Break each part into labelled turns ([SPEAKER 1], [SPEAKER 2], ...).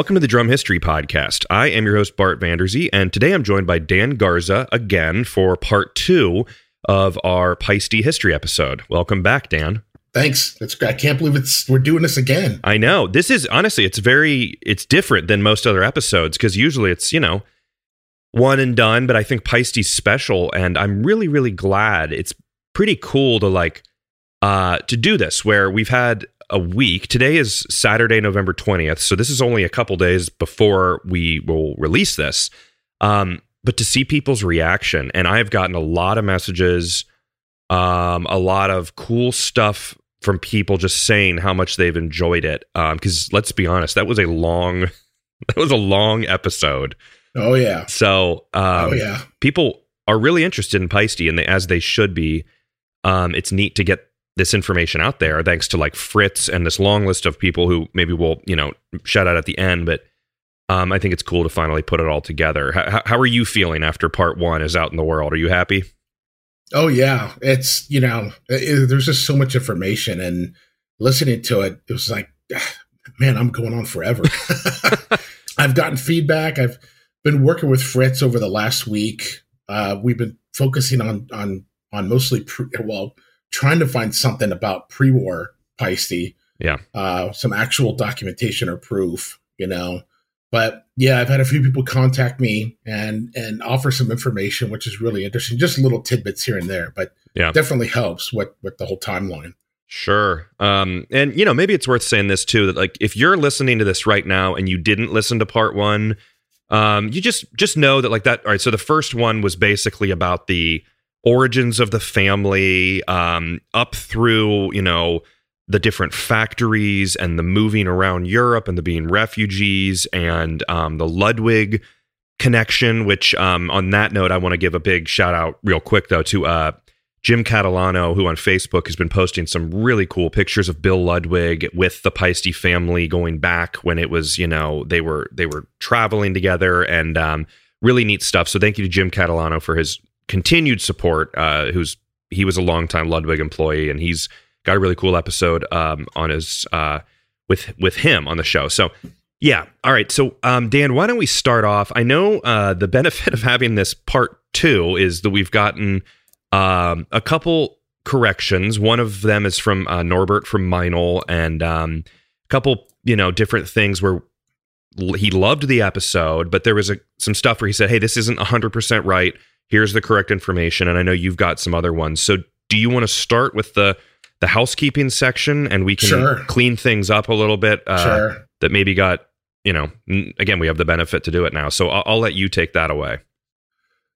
[SPEAKER 1] Welcome to the Drum History Podcast. I am your host, Bart Vanderzee, and today I'm joined by Dan Garza again for part two of our Paiste history episode. Welcome back, Dan.
[SPEAKER 2] Thanks. That's I can't believe it's we're doing this again.
[SPEAKER 1] I know. This is honestly it's very it's different than most other episodes because usually it's, you know, one and done, but I think Paiste's special and I'm really, really glad. It's pretty cool to like uh to do this where we've had a week. Today is Saturday, November 20th. So this is only a couple days before we will release this. Um, but to see people's reaction, and I've gotten a lot of messages, um, a lot of cool stuff from people just saying how much they've enjoyed it. Because um, let's be honest, that was a long, that was a long episode.
[SPEAKER 2] Oh yeah.
[SPEAKER 1] So um,
[SPEAKER 2] oh yeah,
[SPEAKER 1] people are really interested in Paiste, and they, as they should be. Um, it's neat to get this information out there thanks to like Fritz and this long list of people who maybe we'll, you know, shout out at the end. But um, I think it's cool to finally put it all together. How, how are you feeling after part one is out in the world? Are you happy?
[SPEAKER 2] Oh, yeah. It's, you know, it, there's just so much information and listening to it, it was like, man, I'm going on forever. I've gotten feedback. I've been working with Fritz over the last week. Uh, we've been focusing on, on, on mostly, pre- well, trying to find something about pre-war Paiste.
[SPEAKER 1] Yeah.
[SPEAKER 2] Uh, some actual documentation or proof, you know. But yeah, I've had a few people contact me and and offer some information, which is really interesting. Just little tidbits here and there, but
[SPEAKER 1] yeah,
[SPEAKER 2] definitely helps with with the whole timeline.
[SPEAKER 1] Sure. Um, and you know, maybe it's worth saying this too that like if you're listening to this right now and you didn't listen to part one, um, you just just know that like that. All right. So the first one was basically about the origins of the family um, up through you know the different factories and the moving around Europe and the being refugees and um, the Ludwig connection. Which um, on that note, I want to give a big shout out real quick though to uh, Jim Catalano, who on Facebook has been posting some really cool pictures of Bill Ludwig with the Paiste family going back when it was you know they were they were traveling together and um, really neat stuff. So thank you to Jim Catalano for his continued support. Uh, who's he was a longtime Ludwig employee, and he's got a really cool episode um, on his uh, with with him on the show. So yeah, all right. So um, Dan, why don't we start off? I know uh, the benefit of having this part two is that we've gotten um, a couple corrections. One of them is from uh, Norbert from Meinl, and um, a couple you know different things where he loved the episode, but there was a, some stuff where he said, "Hey, this isn't hundred percent right." Here's the correct information and i know you've got some other ones so do you want to start with the the housekeeping section and we can
[SPEAKER 2] sure.
[SPEAKER 1] clean things up a little bit
[SPEAKER 2] uh, sure.
[SPEAKER 1] that maybe got you know again we have the benefit to do it now so I'll, I'll let you take that away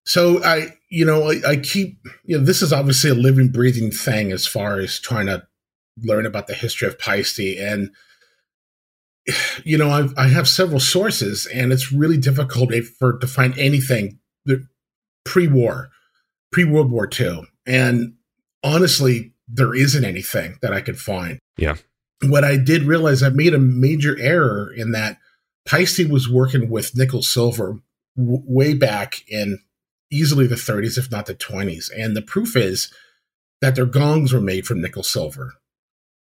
[SPEAKER 2] so i you know I, I keep you know this is obviously a living breathing thing as far as trying to learn about the history of Paiste and you know I've, I have several sources and it's really difficult for to find anything pre-war, pre-World War II, and honestly, there isn't anything that I could find.
[SPEAKER 1] Yeah.
[SPEAKER 2] What I did realize, I made a major error in that Paiste was working with nickel silver w- way back in easily the 30s, if not the 20s, and the proof is that their gongs were made from nickel silver.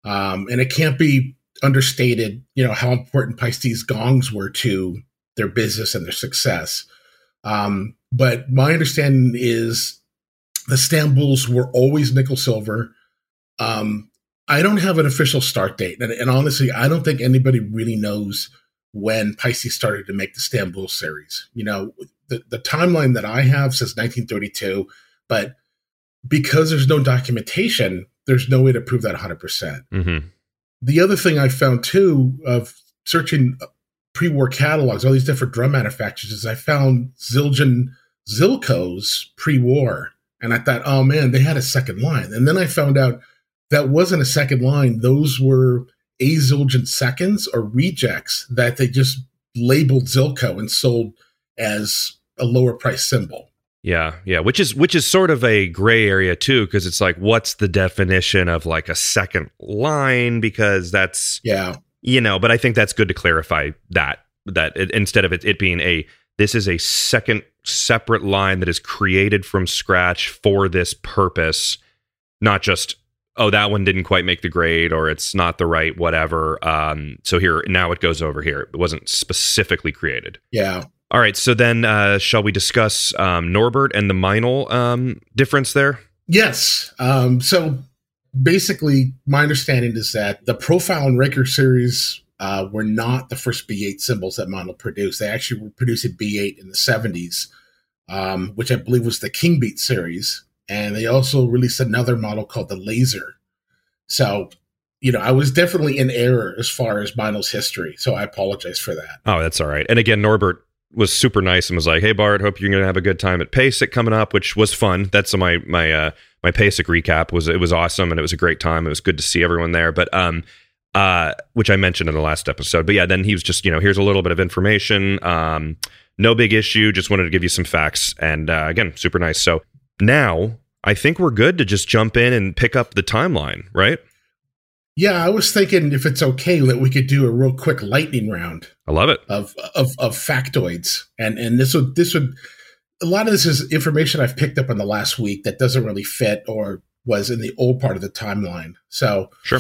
[SPEAKER 2] Um, and it can't be understated, you know, how important Paiste's gongs were to their business and their success. Um, but my understanding is the Stambuls were always nickel silver. Um, I don't have an official start date, and, and, honestly, I don't think anybody really knows when Paiste's started to make the Stambul series. You know, the, the timeline that I have says 1932, but because there's no documentation, there's no way to prove that 100%. percent mm hmm The other thing I found too of searching pre-war catalogs, all these different drum manufacturers, is I found Zildjian Zilco's pre-war, and I thought, oh man, they had a second line. And then I found out that wasn't a second line; those were A Zildjian seconds or rejects that they just labeled Zilco and sold as a lower price cymbal.
[SPEAKER 1] Yeah, yeah, which is which is sort of a gray area too, because it's like, what's the definition of like a second line? Because that's
[SPEAKER 2] yeah,
[SPEAKER 1] you know but i think that's good to clarify that that it, instead of it, it being a this is a second separate line that is created from scratch for this purpose not just oh, that one didn't quite make the grade, or it's not the right whatever. Um, so here now it goes over here. It wasn't specifically created.
[SPEAKER 2] Yeah.
[SPEAKER 1] All right. So then, uh, shall we discuss um, Norbert and the Meinl um, difference there?
[SPEAKER 2] Yes. Um, so basically, my understanding is that the Profile and Raker series uh, were not the first B8 cymbals that Meinl produced. They actually were producing B8 in the 70s, um, which I believe was the King Beat series. And they also released another model called the Laser. So, you know, I was definitely in error as far as Meinl's history. So I apologize for that.
[SPEAKER 1] Oh, that's all right. And again, Norbert was super nice and was like, "Hey Bart, hope you're to have a good time at PASIC coming up," which was fun. That's my my uh, my PASIC recap was it was awesome and it was a great time. It was good to see everyone there. But um, uh, which I mentioned in the last episode. But yeah, then he was just you know here's a little bit of information. Um, no big issue. Just wanted to give you some facts and uh, again, super nice. So now I think we're good to just jump in and pick up the timeline, right?
[SPEAKER 2] Yeah, I was thinking if it's okay that we could do a real quick lightning round.
[SPEAKER 1] I love it
[SPEAKER 2] of of, of factoids, and and this would this would a lot of this is information I've picked up in the last week that doesn't really fit or was in the old part of the timeline. So
[SPEAKER 1] sure,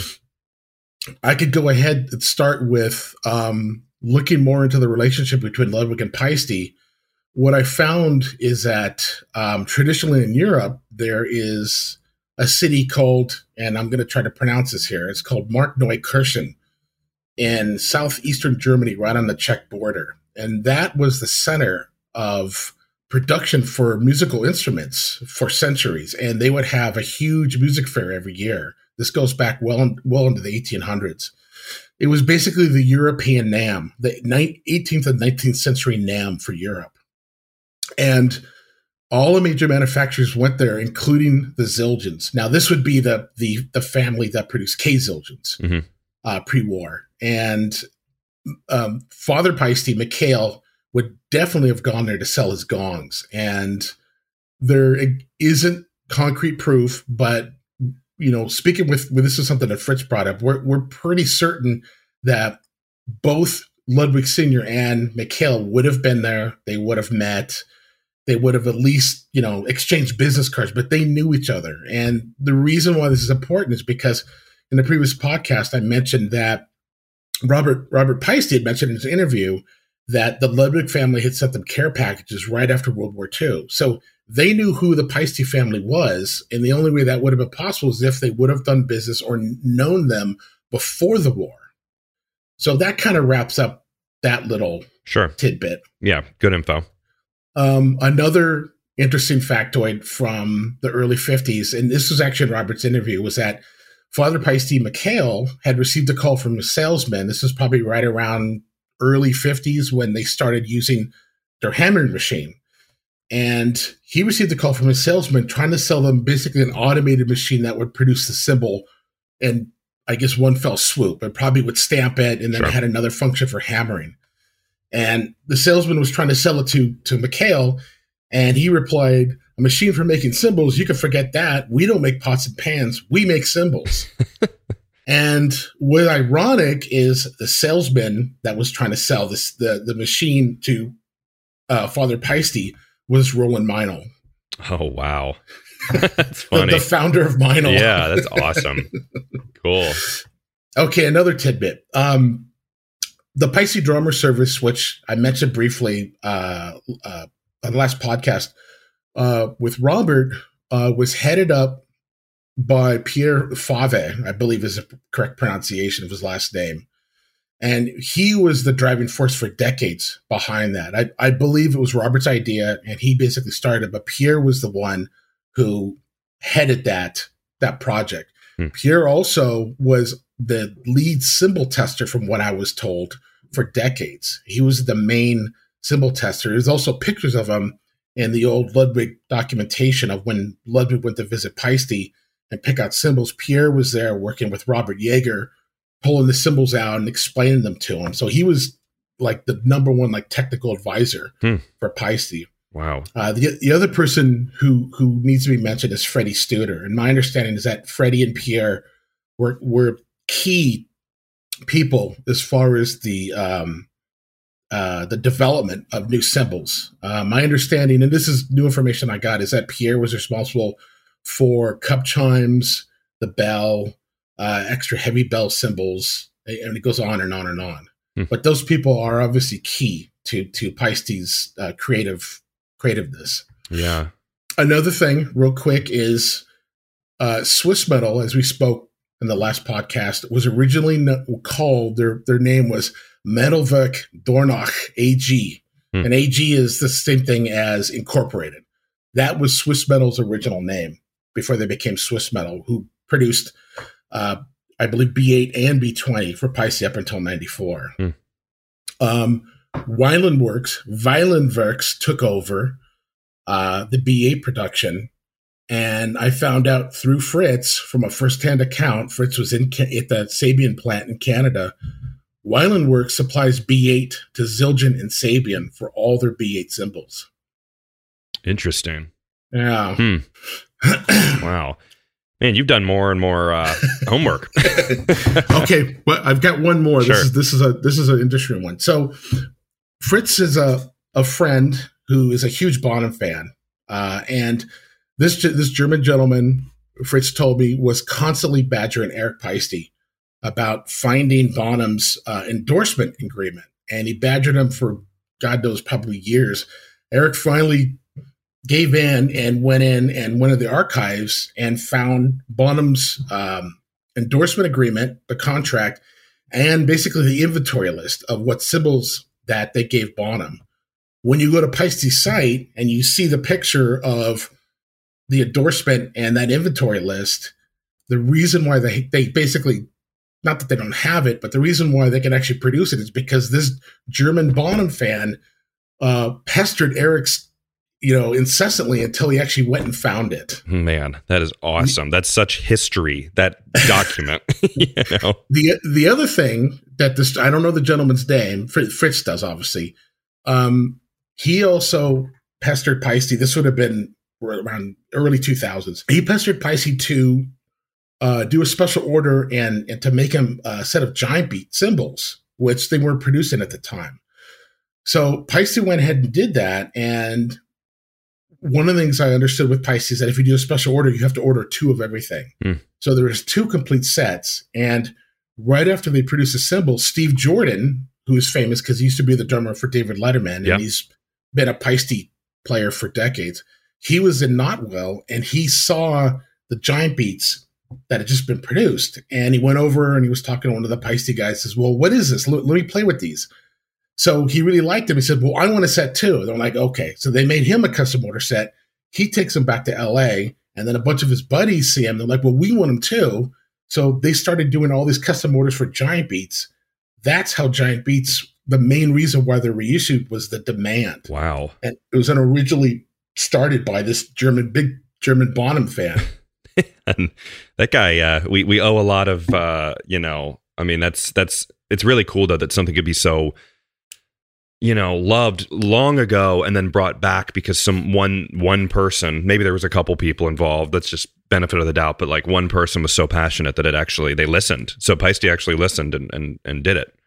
[SPEAKER 2] I could go ahead and start with um, looking more into the relationship between Ludwig and Paiste. What I found is that um, traditionally in Europe there is a city called, and I'm going to try to pronounce this here. It's called Markneukirchen in southeastern Germany, right on the Czech border. And that was the center of production for musical instruments for centuries. And they would have a huge music fair every year. This goes back well, well into the 1800s. It was basically the European NAMM, the 18th and 19th century NAMM for Europe. And all the major manufacturers went there, including the Zildjians. Now, this would be the the, the family that produced K Zildjians mm-hmm. uh, pre-war, and um, Father Paiste, Mikhail, would definitely have gone there to sell his gongs. And there isn't concrete proof, but you know, speaking with, with this is something that Fritz brought up, we're we're pretty certain that both Ludwig Senior and Mikhail would have been there. They would have met they would have at least you know exchanged business cards but they knew each other and the reason why this is important is because in the previous podcast i mentioned that robert robert Paiste had mentioned in his interview that the ludwig family had sent them care packages right after world war ii so they knew who the Paiste family was and the only way that would have been possible is if they would have done business or known them before the war. So that kind of wraps up that little
[SPEAKER 1] sure.
[SPEAKER 2] tidbit.
[SPEAKER 1] Yeah good info.
[SPEAKER 2] Um, another interesting factoid from the early 50s, and this was actually in Robert's interview, was that Father Paiste Mikhail had received a call from a salesman. This was probably right around early 50s when they started using their hammering machine. And he received a call from a salesman trying to sell them basically an automated machine that would produce the cymbal and I guess one fell swoop and probably would stamp it and then sure. had another function for hammering. And the salesman was trying to sell it to to Mikhail, and he replied, "A machine for making cymbals, You can forget that. We don't make pots and pans. We make cymbals." and what ironic is the salesman that was trying to sell this the the machine to uh, Father Paiste was Roland Meinl.
[SPEAKER 1] Oh wow, that's funny.
[SPEAKER 2] the, the, founder of Meinl.
[SPEAKER 1] Yeah, that's awesome. cool.
[SPEAKER 2] Okay, another tidbit. Um, the Paiste drummer service, which I mentioned briefly uh, uh, on the last podcast uh, with Robert, uh, was headed up by Pierre Favre, I believe is the correct pronunciation of his last name. And he was the driving force for decades behind that. I, I believe it was Robert's idea, and he basically started, but Pierre was the one who headed that that project. Hmm. Pierre also was the lead cymbal tester, from what I was told, for decades. He was the main cymbal tester. There's also pictures of him in the old Ludwig documentation of when Ludwig went to visit Paiste and pick out cymbals. Pierre was there working with Robert Jaeger, pulling the cymbals out and explaining them to him. So he was like the number one like technical advisor hmm. for Paiste.
[SPEAKER 1] Wow.
[SPEAKER 2] Uh, the, the other person who who needs to be mentioned is Fredy Studer. And my understanding is that Fredy and Pierre were were key people as far as the um, uh, the development of new cymbals. Uh, my understanding, and this is new information I got, is that Pierre was responsible for cup chimes, the bell, uh, extra heavy bell cymbals, and it goes on and on and on. Hmm. But those people are obviously key to to Paiste uh, creative creativeness.
[SPEAKER 1] Yeah.
[SPEAKER 2] Another thing, real quick, is uh, Swiss Metal, as we spoke in the last podcast, was originally called their their name was Metallwerk Dornach AG, hmm. and AG is the same thing as Incorporated. That was Swiss Metal's original name before they became Swiss Metal, who produced, uh, I believe, B8 and B20 for Paiste up until '94. Hmm. Um, Wieland Works, Violin Works took over uh, the B8 production. And I found out through Fritz from a firsthand account. Fritz was in at the Sabian plant in Canada. Wieland Works supplies B8 to Zildjian and Sabian for all their B8 cymbals.
[SPEAKER 1] Interesting.
[SPEAKER 2] Yeah.
[SPEAKER 1] Hmm. Wow. Man, you've done more and more uh, homework.
[SPEAKER 2] okay, well, I've got one more. Sure. This is this is a this is an industry one. So, Fritz is a a friend who is a huge Bonham fan, uh, and this this German gentleman, Fritz told me, was constantly badgering Erik Paiste about finding Bonham's uh, endorsement agreement, and he badgered him for God knows probably years. Erik finally gave in and went in and went to the archives and found Bonham's um, endorsement agreement, the contract, and basically the inventory list of what cymbals that they gave Bonham. When you go to Paiste's site and you see the picture of the endorsement and that inventory list, the reason why they they basically not that they don't have it, but the reason why they can actually produce it is because this German Bonham fan uh, pestered Erik's, you know, incessantly until he actually went and found it.
[SPEAKER 1] Man, that is awesome. That's such history. That document. you know?
[SPEAKER 2] The the other thing that this I don't know the gentleman's name. Fritz does obviously. Um, he also pestered Paiste. This would have been around early 2000s. He pestered Paiste to uh, do a special order and, and to make him a set of giant beat cymbals, which they weren't producing at the time. So Paiste went ahead and did that. And one of the things I understood with Paiste's is that if you do a special order, you have to order two of everything. Mm. So there was two complete sets. And right after they produced a cymbal, Steve Jordan, who is famous because he used to be the drummer for David Letterman, and he's been a Paiste player for decades. He was in Nottwil and he saw the giant beats that had just been produced. And he went over and he was talking to one of the Paiste guys, says, Well, what is this? Let, let me play with these. So he really liked them. He said, Well, I want a set too. They're like, Okay. So they made him a custom order set. He takes them back to LA. And then a bunch of his buddies see him. They're like, Well, we want them too. So they started doing all these custom orders for Giant Beats. That's how Giant Beats the main reason why they're reissued was the demand.
[SPEAKER 1] Wow.
[SPEAKER 2] And it was originally started by this German, big German Bonham fan.
[SPEAKER 1] and that guy, uh, we, we owe a lot of, uh, you know, I mean, that's, that's, it's really cool though that something could be so, you know, loved long ago and then brought back because some one, one person, maybe there was a couple people involved. That's just benefit of the doubt, but like one person was so passionate that it actually, they listened. So Paiste actually listened and, and, and did it.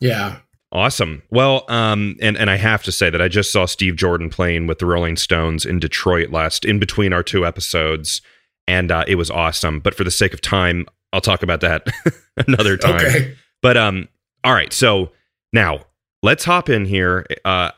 [SPEAKER 2] Yeah.
[SPEAKER 1] Awesome. Well, um, and and I have to say that I just saw Steve Jordan playing with the Rolling Stones in Detroit last in between our two episodes, and uh, it was awesome. But for the sake of time, I'll talk about that another time. Okay. But um, all right. So now let's hop in here. Uh,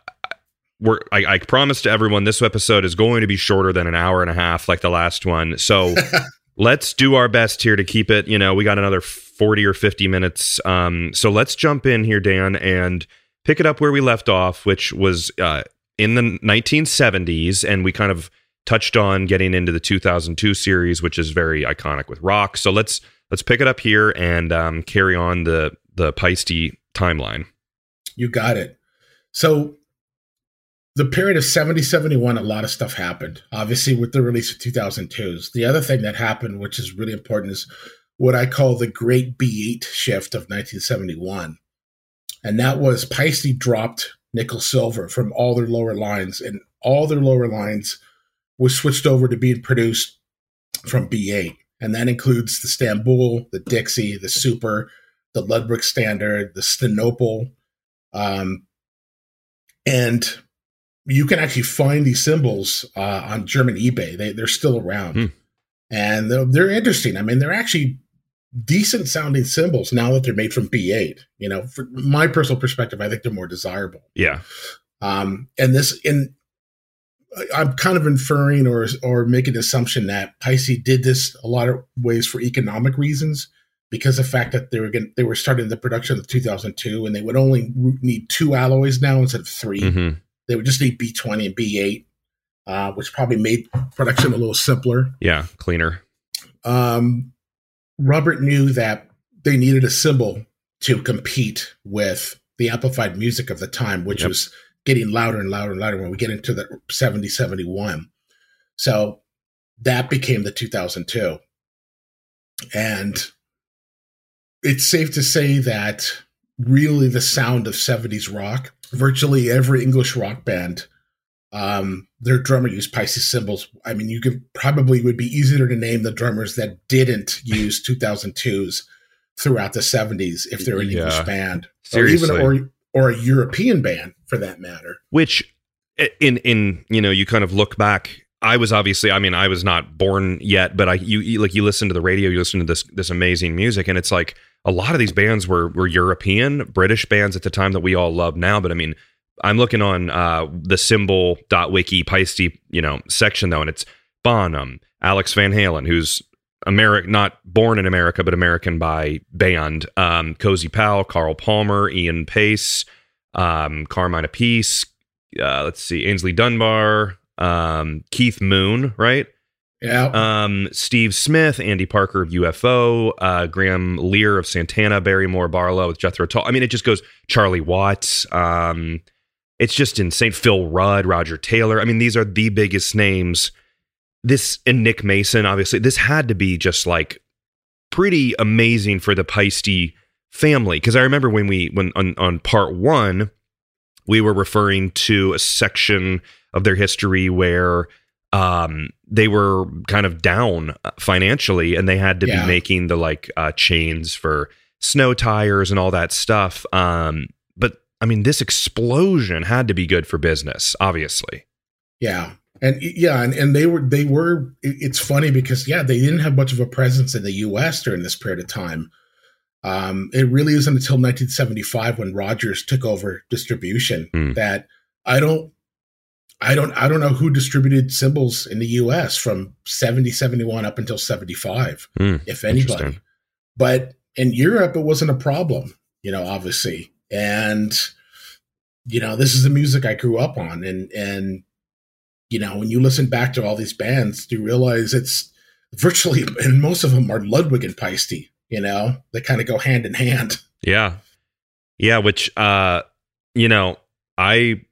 [SPEAKER 1] we're I, I promised to everyone this episode is going to be shorter than an hour and a half, like the last one. So let's do our best here to keep it. You know, we got another 40 or 50 minutes. Um, so let's jump in here, Dan, and pick it up where we left off, which was uh, in the 1970s. And we kind of touched on getting into the 2002 series, which is very iconic with rock. So let's let's pick it up here and um, carry on the the Paiste timeline.
[SPEAKER 2] You got it. So the period of 70 71 a lot of stuff happened obviously with the release of 2002s the other thing that happened which is really important is what i call the great b8 shift of 1971 and that was Paiste dropped nickel silver from all their lower lines and all their lower lines was switched over to being produced from b8 and that includes the Stambul, the Dixie, the Super, the Ludwig Standard, the Stanople, um, and you can actually find these cymbals uh, on German eBay. They they're still around. Hmm. and they're, they're interesting. I mean, they're actually decent sounding cymbals now that they're made from B8. You know, from my personal perspective, I think they're more desirable.
[SPEAKER 1] Yeah.
[SPEAKER 2] Um, and this, in I'm kind of inferring or or making assumption that Paiste's did this a lot of ways for economic reasons because the fact that they were going they were starting the production of 2002 and they would only need two alloys now instead of 3
[SPEAKER 1] Mhm.
[SPEAKER 2] They would just need B20 and B8, uh, which probably made production a little simpler.
[SPEAKER 1] Yeah. Cleaner.
[SPEAKER 2] Um, Robert knew that they needed a cymbal to compete with the amplified music of the time, which
[SPEAKER 1] Yep.
[SPEAKER 2] was getting louder and louder and louder when we get into the 70, 71. So that became the 2002. And it's safe to say that really the sound of 70s rock, virtually every English rock band, um, their drummer used Paiste's cymbals. I mean, you could probably would be easier to name the drummers that didn't use 2002s throughout the 70s if they're an
[SPEAKER 1] Yeah.
[SPEAKER 2] English band
[SPEAKER 1] Seriously.
[SPEAKER 2] or even or or a European band for that matter.
[SPEAKER 1] which in in you know you kind of look back i was obviously i mean i was not born yet but i you, you like you listen to the radio you listen to this this amazing music and it's like a lot of these bands were were european british bands at the time that we all love now but i mean i'm looking on uh the symbol.wiki Paiste, you know section though and it's bonham alex van halen who's American, not born in America, but American by band. Um, Cozy Powell, Carl Palmer, Ian Paice, um, Carmine Appice, uh, let's see, Aynsley Dunbar, um, Keith Moon, right?
[SPEAKER 2] Yeah.
[SPEAKER 1] Um, Steve Smith, Andy Parker of UFO, uh, Graham Lear of Santana, Barriemore Barlow with Jethro Tull. I mean, it just goes Charlie Watts. Um, it's just insane. Phil Rudd, Roger Taylor. I mean, these are the biggest names. This and Nick Mason, obviously, this had to be just like pretty amazing for the Paiste family. Because I remember when we when on, on part one, we were referring to a section of their history where um they were kind of down financially and they had to
[SPEAKER 2] Yeah.
[SPEAKER 1] be making the like uh chains for snow tires and all that stuff um but i mean this explosion had to be good for business obviously
[SPEAKER 2] Yeah. And yeah, and, and they were they were it's funny because yeah, they didn't have much of a presence in the US during this period of time. Um, it really isn't until 1975 when Rogers took over distribution
[SPEAKER 1] Hmm.
[SPEAKER 2] that I don't I don't I don't know who distributed cymbals in the US from 70 71 up until 75
[SPEAKER 1] Hmm,
[SPEAKER 2] if anybody. But in Europe it wasn't a problem, you know, obviously. And you know, this is the music I grew up on and and you know, when you listen back to all these bands, you realize it's virtually, and most of them are Ludwig and Paiste, you know, they kind of go hand in hand.
[SPEAKER 1] Yeah. Yeah, which uh you know, I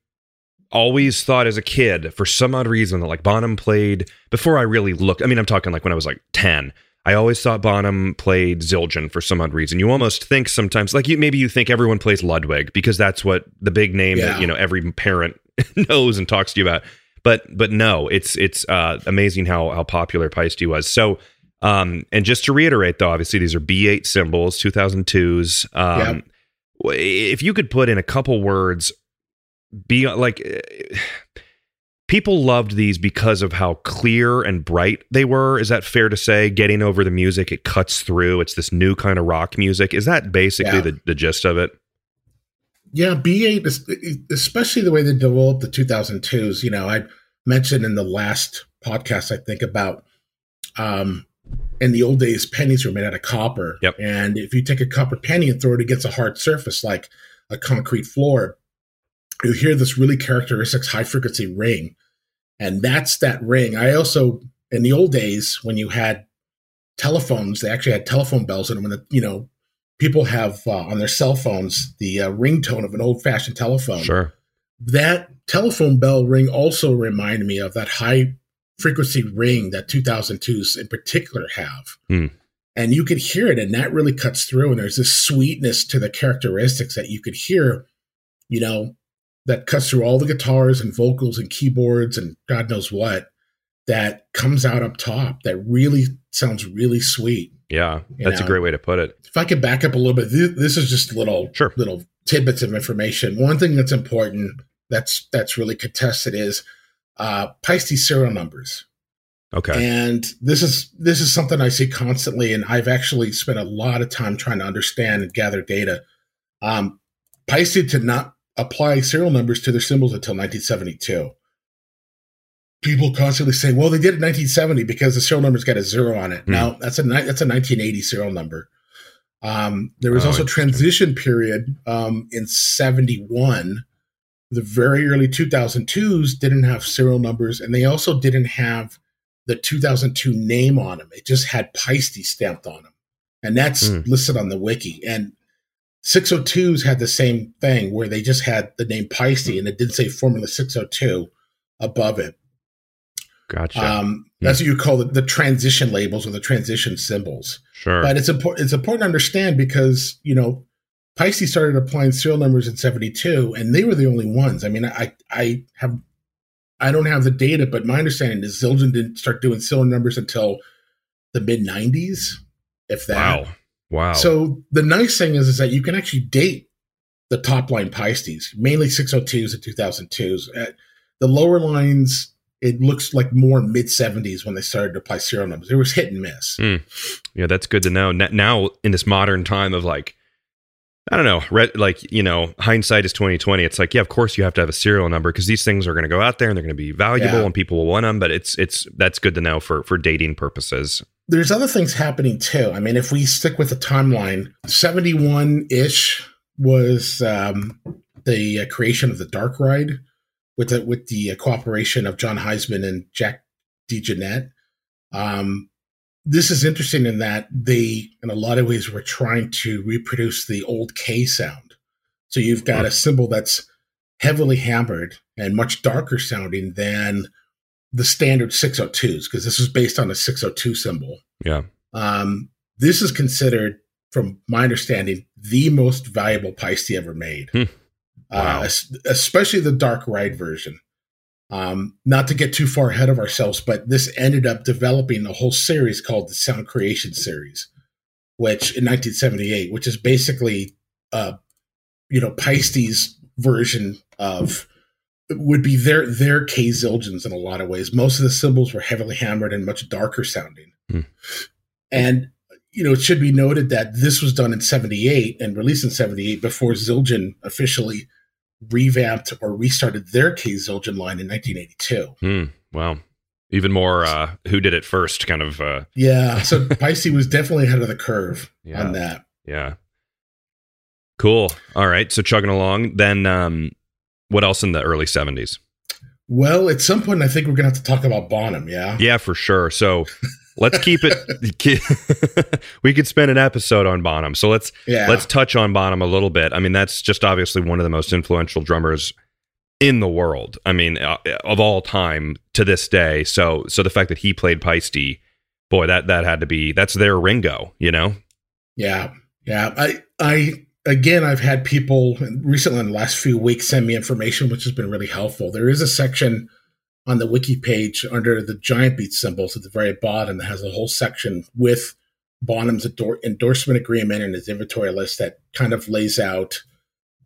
[SPEAKER 1] always thought as a kid for some odd reason that like Bonham played before I really looked. I mean, I'm talking like when I was like 10. I always thought Bonham played Zildjian for some odd reason. You almost think sometimes like you maybe you think everyone plays Ludwig because that's what the big name
[SPEAKER 2] Yeah.
[SPEAKER 1] that, you know, every parent knows and talks to you about. But but no, it's it's uh amazing how how popular Paiste was. So um, and just to reiterate, though, obviously these are B8 cymbals, 2002s. Um. If you could put in a couple words, be like, eh, people loved these because of how clear and bright they were. Is that fair to say? Getting over the music, it cuts through. It's this new kind of rock music. Is that basically
[SPEAKER 2] Yeah.
[SPEAKER 1] the, the gist of it?
[SPEAKER 2] Yeah, B8, especially the way they developed the 2002s. You know, I mentioned in the last podcast, I think, about um, in the old days, pennies were made out of copper.
[SPEAKER 1] Yep.
[SPEAKER 2] And if you take a copper penny and throw it against a hard surface like a concrete floor, you hear this really characteristic high frequency ring. And that's that ring. I also, in the old days, when you had telephones, they actually had telephone bells in them. And, the, you know, people have uh, on their cell phones the uh, ringtone of an old fashioned telephone
[SPEAKER 1] Sure.
[SPEAKER 2] that telephone bell ring also reminded me of that high frequency ring that 2002s in particular have.
[SPEAKER 1] Hmm.
[SPEAKER 2] And you could hear it, and that really cuts through. And there's this sweetness to the characteristics that you could hear, you know, that cuts through all the guitars and vocals and keyboards and God knows what that comes out up top that really sounds really sweet.
[SPEAKER 1] Yeah, that's a great way to put it.
[SPEAKER 2] If I could back up a little bit, this, this is just little
[SPEAKER 1] Sure.
[SPEAKER 2] little tidbits of information. One thing that's important that's that's really contested is uh Paiste serial numbers.
[SPEAKER 1] Okay.
[SPEAKER 2] And this is this is something I see constantly, and I've actually spent a lot of time trying to understand and gather data. Um, Paiste did not apply serial numbers to their cymbals until 1972. People constantly say, "Well, they did it in 1970 because the serial number's got a zero on it."
[SPEAKER 1] Hmm.
[SPEAKER 2] Now that's a that's a 1980 serial number. Um, there was
[SPEAKER 1] Oh,
[SPEAKER 2] also a transition period um, in 71. The very early 2002s didn't have serial numbers, and they also didn't have the 2002 name on them. It just had Paiste stamped on them, and that's
[SPEAKER 1] Hmm.
[SPEAKER 2] listed on the wiki. And 602s had the same thing where they just had the name Paiste, and it didn't say Formula 602 above it.
[SPEAKER 1] Gotcha.
[SPEAKER 2] Um, that's what you call the, the transition labels or the transition cymbals.
[SPEAKER 1] sure.
[SPEAKER 2] But it's important. It's important to understand because you know, Paiste started applying serial numbers in '72, and they were the only ones. I mean, I I have I don't have the data, but my understanding is Zildjian didn't start doing serial numbers until the mid '90s, if that.
[SPEAKER 1] wow. Wow.
[SPEAKER 2] So the nice thing is, is that you can actually date the top line Paistes, mainly 602s and 2002s. Uh, the lower lines, it looks like more mid 70s when they started to apply serial numbers. It was hit and miss.
[SPEAKER 1] yeah, that's good to know. Now in this modern time of like I don't know, re- like, you know, hindsight is 2020. It's like, yeah, of course you have to have a serial number because these things are going to go out there and they're going to be valuable
[SPEAKER 2] Yeah.
[SPEAKER 1] and people will want them, but it's it's that's good to know for for dating purposes.
[SPEAKER 2] There's other things happening too. I mean, if we stick with the timeline, 71 ish was um, the uh, creation of the Dark Ride with the, with the uh, cooperation of Jon Hiseman and Jack DeJohnette. Um, this is interesting in that they, in a lot of ways, were trying to reproduce the old K sound. So you've got a cymbal that's heavily hammered and much darker sounding than the standard 602s, because this is based on a 602 cymbal.
[SPEAKER 1] Yeah.
[SPEAKER 2] Um, this is considered, from my understanding, the most valuable Paiste ever made.
[SPEAKER 1] Hmm. Wow.
[SPEAKER 2] Uh, especially the Dark Ride version. Um, not to get too far ahead of ourselves, but this ended up developing a whole series called the Sound Creation Series, which in 1978, which is basically, uh, you know, Paiste's version of would be their their K Zildjians in a lot of ways. Most of the cymbals were heavily hammered and much darker sounding.
[SPEAKER 1] Hmm.
[SPEAKER 2] And you know, it should be noted that this was done in 78 and released in 78 before Zildjian officially revamped or restarted their K Zildjian line in 1982.
[SPEAKER 1] Hmm. Wow. Even more uh who did it first kind of uh
[SPEAKER 2] Yeah, so Paiste was definitely ahead of the curve
[SPEAKER 1] Yeah.
[SPEAKER 2] on that.
[SPEAKER 1] yeah. Cool. All right. So chugging along, then um what else in the early 70s?
[SPEAKER 2] Well, at some point, I think we're going to have to talk about Bonham. Yeah.
[SPEAKER 1] Yeah, for sure. So let's keep it we could spend an episode on Bonham. So let's
[SPEAKER 2] Yeah.
[SPEAKER 1] let's touch on Bonham a little bit. I mean, that's just obviously one of the most influential drummers in the world. I mean, uh, of all time to this day. So so the fact that he played Paiste, boy, that that had to be that's their Ringo, you know?
[SPEAKER 2] Yeah, yeah. I, I, again, I've had people recently in the last few weeks send me information, which has been really helpful. There is a section on the wiki page under the giant beat cymbals at the very bottom that has a whole section with Bonham's ador- endorsement agreement and his inventory list that kind of lays out,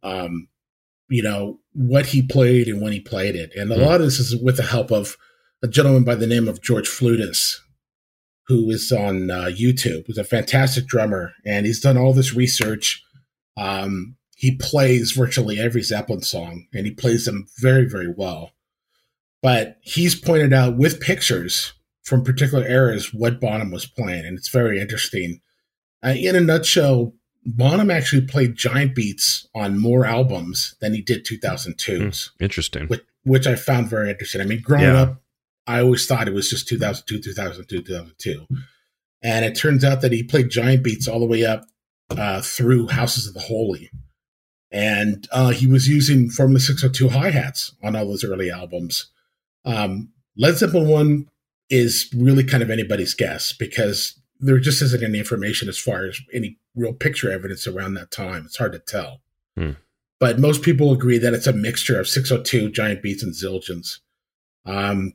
[SPEAKER 2] um, you know, what he played and when he played it. And a
[SPEAKER 1] Hmm.
[SPEAKER 2] lot of this is with the help of a gentleman by the name of George Flutis, who is on uh, YouTube, who's a fantastic drummer, and he's done all this research. Um, he plays virtually every Zeppelin song, and he plays them very, very well. But he's pointed out with pictures from particular eras what Bonham was playing, and it's very interesting. Uh, in a nutshell, Bonham actually played giant beats on more albums than he did 2002s
[SPEAKER 1] Interesting.
[SPEAKER 2] which, which I found very interesting. I mean, growing
[SPEAKER 1] Yeah.
[SPEAKER 2] up, I always thought it was just 2002, 2002, 2002. And it turns out that he played giant beats all the way up uh, through Houses of the Holy. And uh, he was using Formula 602 hi hats on all those early albums. Um, Led Zeppelin 1 is really kind of anybody's guess because there just isn't any information as far as any real picture evidence around that time. It's hard to tell.
[SPEAKER 1] Hmm.
[SPEAKER 2] But most people agree that it's a mixture of 602, giant beats, and zildjians. Um,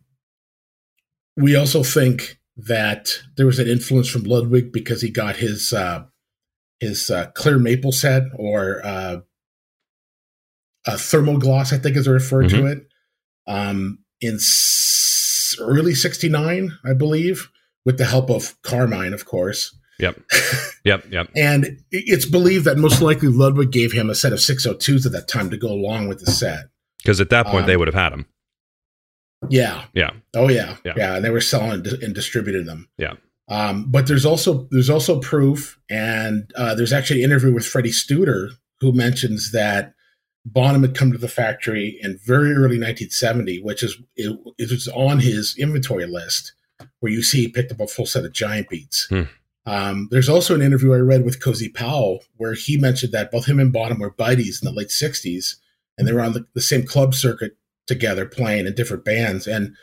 [SPEAKER 2] we also think that there was an influence from Ludwig because he got his uh, his uh, clear maple set or uh, a thermogloss, I think is referred to it, um, in s- early 69, I believe, with the help of Carmine, of course.
[SPEAKER 1] Yep. Yep. Yep.
[SPEAKER 2] and it's believed that most likely Ludwig gave him a set of 602s at that time to go along with the set.
[SPEAKER 1] Because at that point,
[SPEAKER 2] Um,
[SPEAKER 1] they would have had him.
[SPEAKER 2] Yeah.
[SPEAKER 1] Yeah.
[SPEAKER 2] Oh yeah.
[SPEAKER 1] Yeah.
[SPEAKER 2] Yeah. And they were selling and distributing them.
[SPEAKER 1] Yeah.
[SPEAKER 2] Um, but there's also there's also proof, and uh, there's actually an interview with Fredy Studer who mentions that Bonham had come to the factory in very early 1970, which is it, it was on his inventory list, where you see he picked up a full set of giant beats.
[SPEAKER 1] Hmm.
[SPEAKER 2] Um, there's also an interview I read with Cozy Powell where he mentioned that both him and Bonham were buddies in the late 60s, and they were on the, the same club circuit together playing in different bands, and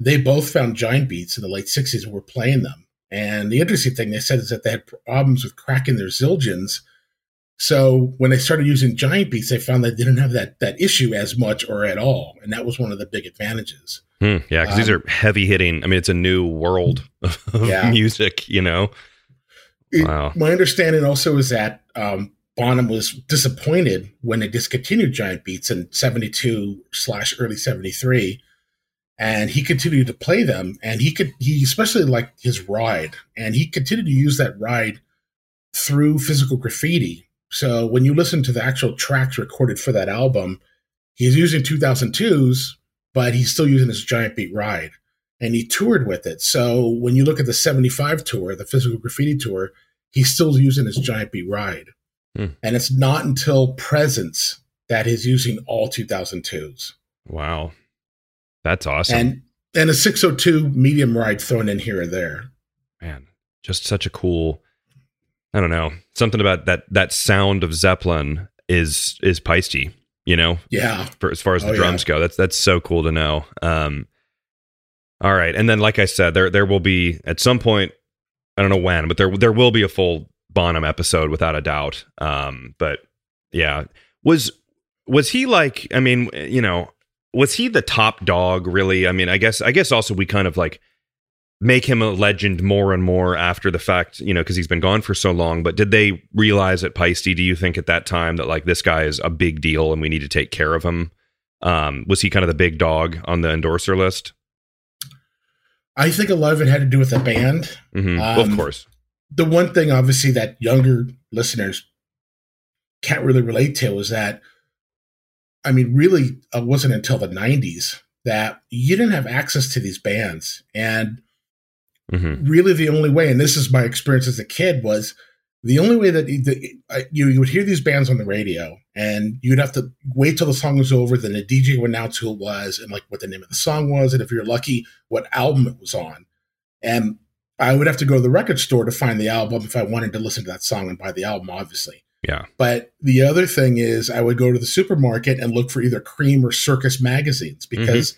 [SPEAKER 2] they both found giant beats in the late 60s and were playing them. And the interesting thing they said is that they had problems with cracking their Zildjians. So when they started using giant beats, they found they didn't have that that issue as much or at all, and that was one of the big advantages.
[SPEAKER 1] Hmm, yeah. Because these
[SPEAKER 2] Um,
[SPEAKER 1] are heavy hitting. I mean, it's a new world of
[SPEAKER 2] Yeah.
[SPEAKER 1] music, you know?
[SPEAKER 2] It-
[SPEAKER 1] Wow.
[SPEAKER 2] My understanding also is that um, Bonham was disappointed when they discontinued giant beats in '72 slash early '73, and he continued to play them. And he could he especially liked his ride, and he continued to use that ride through physical graffiti. So when you listen to the actual tracks recorded for that album, he's using 2002s, but he's still using his giant beat ride. And he toured with it. So when you look at the 75 tour, the physical graffiti tour, he's still using his giant beat ride.
[SPEAKER 1] Hmm.
[SPEAKER 2] And it's not until presence that he's using all 2002s.
[SPEAKER 1] Wow. That's awesome.
[SPEAKER 2] And and a 602 medium ride thrown in here or there.
[SPEAKER 1] Man, just such a cool I don't know. Something about that that sound of Zeppelin is is Paiste, you know,
[SPEAKER 2] Yeah.
[SPEAKER 1] for as far as the
[SPEAKER 2] Oh, yeah.
[SPEAKER 1] drums go. That's that's so cool to know. Um all right. And then like I said, there there will be at some point, I don't know when, but there there will be a full Bonham episode without a doubt. Um but yeah. Was was he like I mean, you know, was he the top dog really? I mean, I guess I guess also we kind of like make him a legend more and more after the fact, you know, because he's been gone for so long. But did they realize at Paiste, do you think at that time that like this guy is a big deal and we need to take care of him? Um, was he kind of the big dog on the endorser list?
[SPEAKER 2] I think a lot of it had to do with the band.
[SPEAKER 1] hmm well, of
[SPEAKER 2] Um,
[SPEAKER 1] course.
[SPEAKER 2] the one thing obviously that younger listeners can't really relate to is that i mean really it wasn't until the 90s that you didn't have access to these bands. And
[SPEAKER 1] hmm
[SPEAKER 2] really the only way and this is my experience as a kid was the only way that the, uh, you, you would hear these bands on the radio and you'd have to wait till the song was over then the dj would announce who it was and like what the name of the song was and if you're lucky what album it was on. And i would have to go to the record store to find the album if i wanted to listen to that song and buy the album obviously
[SPEAKER 1] Yeah.
[SPEAKER 2] but the other thing is i would go to the supermarket and look for either cream or circus magazines mm-hmm. because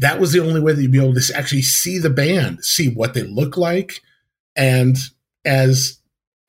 [SPEAKER 2] that was the only way that you'd be able to actually see the band, see what they look like. And as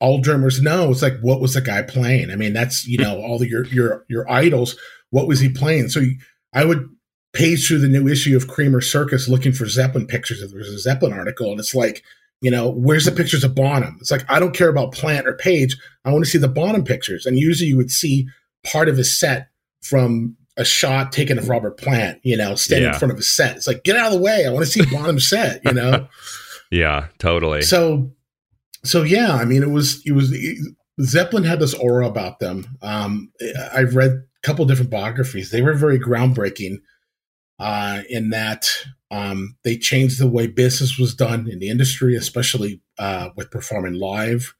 [SPEAKER 2] all drummers know, it's like, what was the guy playing? I mean, that's, you hmm. know, all the, your, your, your idols. What was he playing? So you, I would page through the new issue of Cream or Circus looking for Zeppelin pictures. If there's a Zeppelin article and it's like, you know, where's the pictures of Bonham? It's like, I don't care about Plant or Page. I want to see the Bonham pictures. And usually you would see part of his set from a shot taken of Robert Plant, you know, standing
[SPEAKER 1] Yeah.
[SPEAKER 2] in front of his set. It's like, get out of the way. I want to see Bonham's set, you know?
[SPEAKER 1] Yeah, totally.
[SPEAKER 2] so, so yeah, I mean, it was, it was, Zeppelin had this aura about them. Um, I've read a couple different biographies. They were very groundbreaking uh, in that um, they changed the way business was done in the industry, especially uh, with performing live.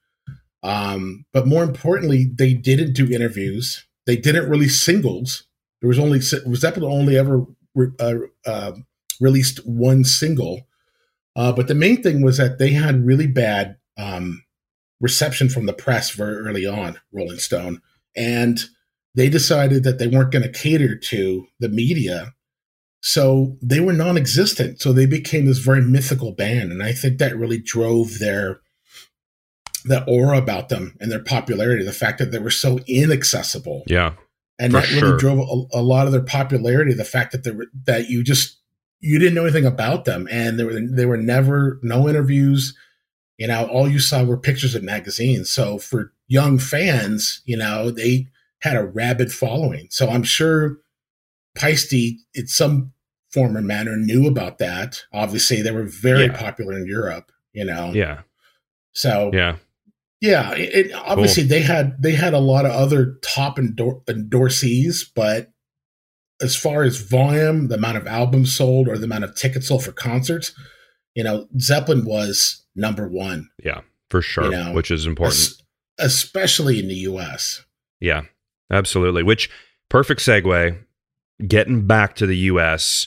[SPEAKER 2] Um, but more importantly, they didn't do interviews. They didn't release singles. There was only was Zeppelin only ever re- uh, uh, released one single. Uh, but the main thing was that they had really bad um, reception from the press very early on, Rolling Stone, and they decided that they weren't going to cater to the media. So they were non existent. So they became this very mythical band. And I think that really drove their that aura about them and their popularity, the fact that they were so inaccessible.
[SPEAKER 1] yeah.
[SPEAKER 2] And that really
[SPEAKER 1] sure.
[SPEAKER 2] drove a, a lot of their popularity, the fact that they were that you just you didn't know anything about them and there were they were never no interviews. You know, all you saw were pictures in magazines. So for young fans, you know, they had a rabid following. So I'm sure Paiste, at some former manner knew about that. Obviously, they were very
[SPEAKER 1] Yeah.
[SPEAKER 2] popular in Europe. You know,
[SPEAKER 1] Yeah.
[SPEAKER 2] so
[SPEAKER 1] Yeah.
[SPEAKER 2] yeah, it, it- obviously they had they had a lot of other top endor- endorsees, but as far as volume, the amount of albums sold or the amount of tickets sold for concerts, you know, Zeppelin was number one, Yeah,
[SPEAKER 1] For sure.
[SPEAKER 2] You know,
[SPEAKER 1] which is important.
[SPEAKER 2] es- especially in the U.S.
[SPEAKER 1] Yeah, absolutely. Which perfect segue. Getting back to the U.S.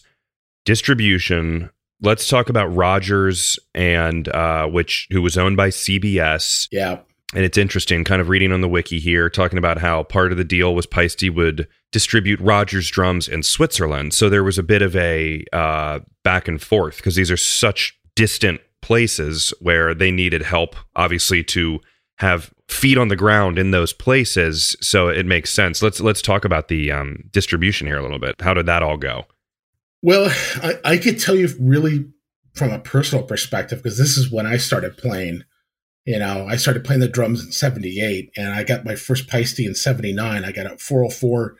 [SPEAKER 1] distribution. Let's talk about Rogers and uh, which who was owned by CBS.
[SPEAKER 2] Yeah,
[SPEAKER 1] And it's interesting, kind of reading on the wiki here, talking about how part of the deal was Paiste would distribute Rogers drums in Switzerland. So there was a bit of a uh, back and forth because these are such distant places where they needed help, obviously, to have feet on the ground in those places. So it makes sense. Let's let's talk about the um, distribution here a little bit. How did that all go?
[SPEAKER 2] Well, I, I could tell you really from a personal perspective because this is when I started playing. You know, I started playing the drums in '78, and I got my first Paiste in '79. I got a 404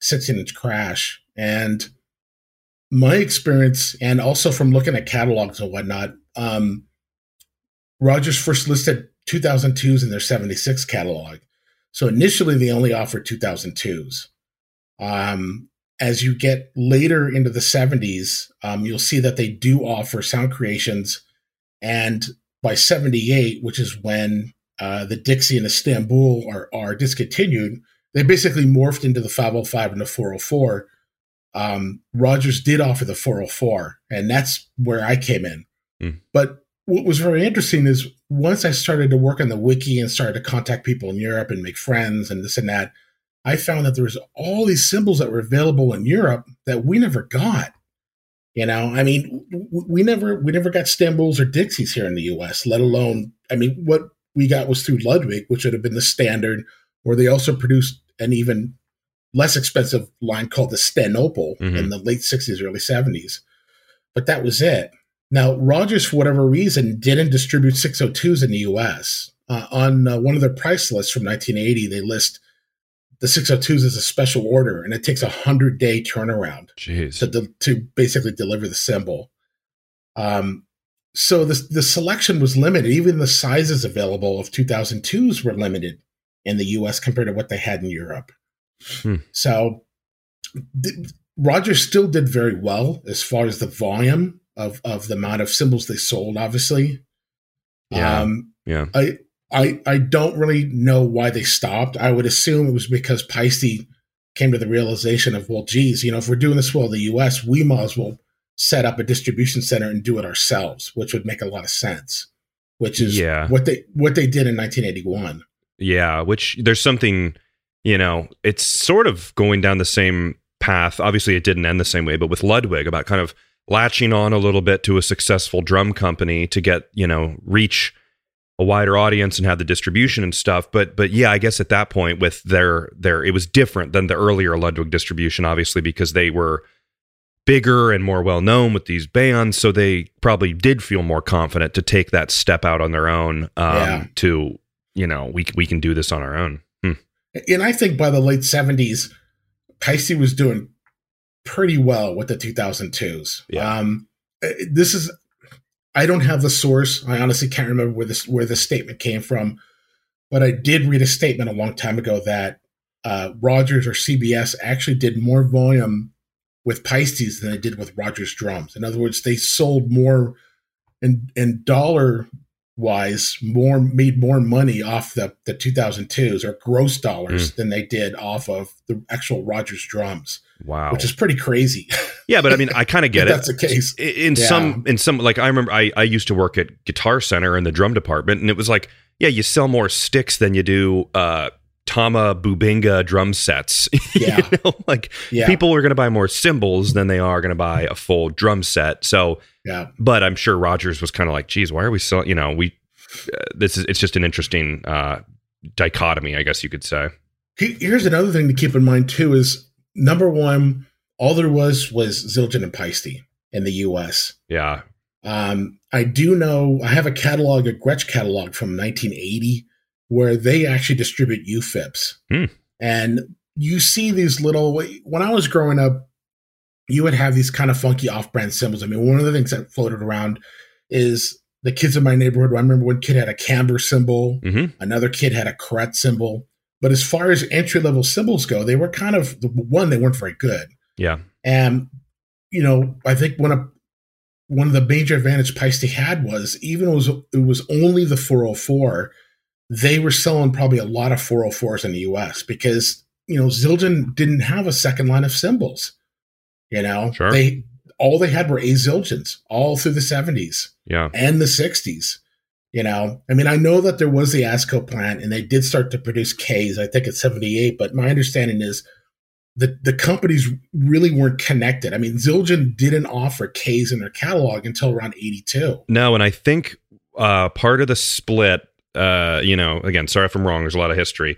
[SPEAKER 2] 16 inch crash, and my experience, and also from looking at catalogs and whatnot, um, Rogers first listed 2002s in their 76 catalog. So initially, they only offered 2002s. Um, as you get later into the 70s, um, you'll see that they do offer sound creations. And by 78, which is when uh, the Dixie and Istanbul are, are discontinued, they basically morphed into the 505 and the 404. Um, Rogers did offer the 404, and that's where I came in.
[SPEAKER 1] Hmm.
[SPEAKER 2] But what was very interesting is once I started to work on the wiki and started to contact people in Europe and make friends and this and that, I found that there was all these cymbals that were available in Europe that we never got. You know, I mean, we never we never got Stambuls or Dixies here in the U.S. Let alone, I mean, what we got was through Ludwig, which would have been the standard, where they also produced an even less expensive line called the Stanople
[SPEAKER 1] Mhm.
[SPEAKER 2] in the late '60s, early '70s. But that was it. Now, Rogers, for whatever reason, didn't distribute 602s in the U.S. Uh, on uh, one of their price lists from 1980, they list the 602s as a special order, and it takes a hundred day turnaround
[SPEAKER 1] Jeez.
[SPEAKER 2] to de- to basically deliver the cymbal. Um, so the the selection was limited. Even the sizes available of 2002s were limited in the U.S. compared to what they had in Europe.
[SPEAKER 1] Hmm.
[SPEAKER 2] So th- Rogers still did very well as far as the volume of of the amount of cymbals they sold. Obviously,
[SPEAKER 1] Yeah.
[SPEAKER 2] um,
[SPEAKER 1] yeah.
[SPEAKER 2] I I I don't really know why they stopped. I would assume it was because Paiste came to the realization of, well, geez, you know, if we're doing this well in the U.S., we might as well set up a distribution center and do it ourselves, which would make a lot of sense. Which is
[SPEAKER 1] Yeah.
[SPEAKER 2] what they what they did in 1981.
[SPEAKER 1] Yeah, which there's something, you know, it's sort of going down the same path. Obviously, it didn't end the same way, but with Ludwig about kind of latching on a little bit to a successful drum company to get, you know, reach a wider audience and have the distribution and stuff. But but yeah, I guess at that point with their their it was different than the earlier Ludwig distribution, obviously, because they were bigger and more well known with these bands, so they probably did feel more confident to take that step out on their own um,
[SPEAKER 2] Yeah.
[SPEAKER 1] to you know we we can do this on our own. Hmm.
[SPEAKER 2] And I think by the late 70s, Paiste was doing pretty well with the 2002s.
[SPEAKER 1] Yeah.
[SPEAKER 2] Um, uh, this is, I don't have the source. I honestly can't remember where this where the statement came from, but I did read a statement a long time ago that uh, Rogers or CBS actually did more volume with Paistes than they did with Rogers drums. In other words, they sold more in in dollar wise more made more money off the the 2002s or gross dollars than they did off of the actual Rogers drums,
[SPEAKER 1] Wow.
[SPEAKER 2] which is pretty crazy.
[SPEAKER 1] yeah, but I mean, I kind of get it.
[SPEAKER 2] that's the case.
[SPEAKER 1] In
[SPEAKER 2] Yeah.
[SPEAKER 1] some in some like i remember I, I used to work at guitar center in the drum department and it was like yeah you sell more sticks than you do uh tama bubinga drum sets
[SPEAKER 2] Yeah.
[SPEAKER 1] you know like
[SPEAKER 2] Yeah,
[SPEAKER 1] people are going to buy more cymbals than they are going to buy a full drum set so
[SPEAKER 2] yeah,
[SPEAKER 1] but i'm sure rogers was kind of like geez why are we selling you know we uh, this is it's just an interesting uh dichotomy i guess you could say
[SPEAKER 2] Here's another thing to keep in mind too: is number one, all there was was Zildjian and Paiste in the U.S.
[SPEAKER 1] yeah
[SPEAKER 2] Um, I do know I have a catalog, a Gretsch catalog from 1980, where they actually distribute UFIPs,
[SPEAKER 1] Hmm.
[SPEAKER 2] and you see these little. When I was growing up, you would have these kind of funky off-brand cymbals. I mean, one of the things that floated around is the kids in my neighborhood. I remember one kid had a Camber cymbal,
[SPEAKER 1] Mm-hmm.
[SPEAKER 2] another kid had a Corette cymbal. But as far as entry level cymbals go, they were kind of one, they weren't very good.
[SPEAKER 1] Yeah.
[SPEAKER 2] And you know, I think one of one of the major advantage Paiste had was even it was it was only the 404, they were selling probably a lot of 404s in the US because you know Zildjian didn't have a second line of cymbals. You know,
[SPEAKER 1] Sure.
[SPEAKER 2] they all they had were A Zildjians all through the 70s
[SPEAKER 1] Yeah.
[SPEAKER 2] and the 60s. You know, I mean, I know that there was the Azco plant and they did start to produce Ks, I think at 78, but my understanding is the, the companies really weren't connected. I mean, Zildjian didn't offer Ks in their catalog until around 82.
[SPEAKER 1] No, and I think uh, part of the split, uh, you know, again, sorry if I'm wrong. There's a lot of history.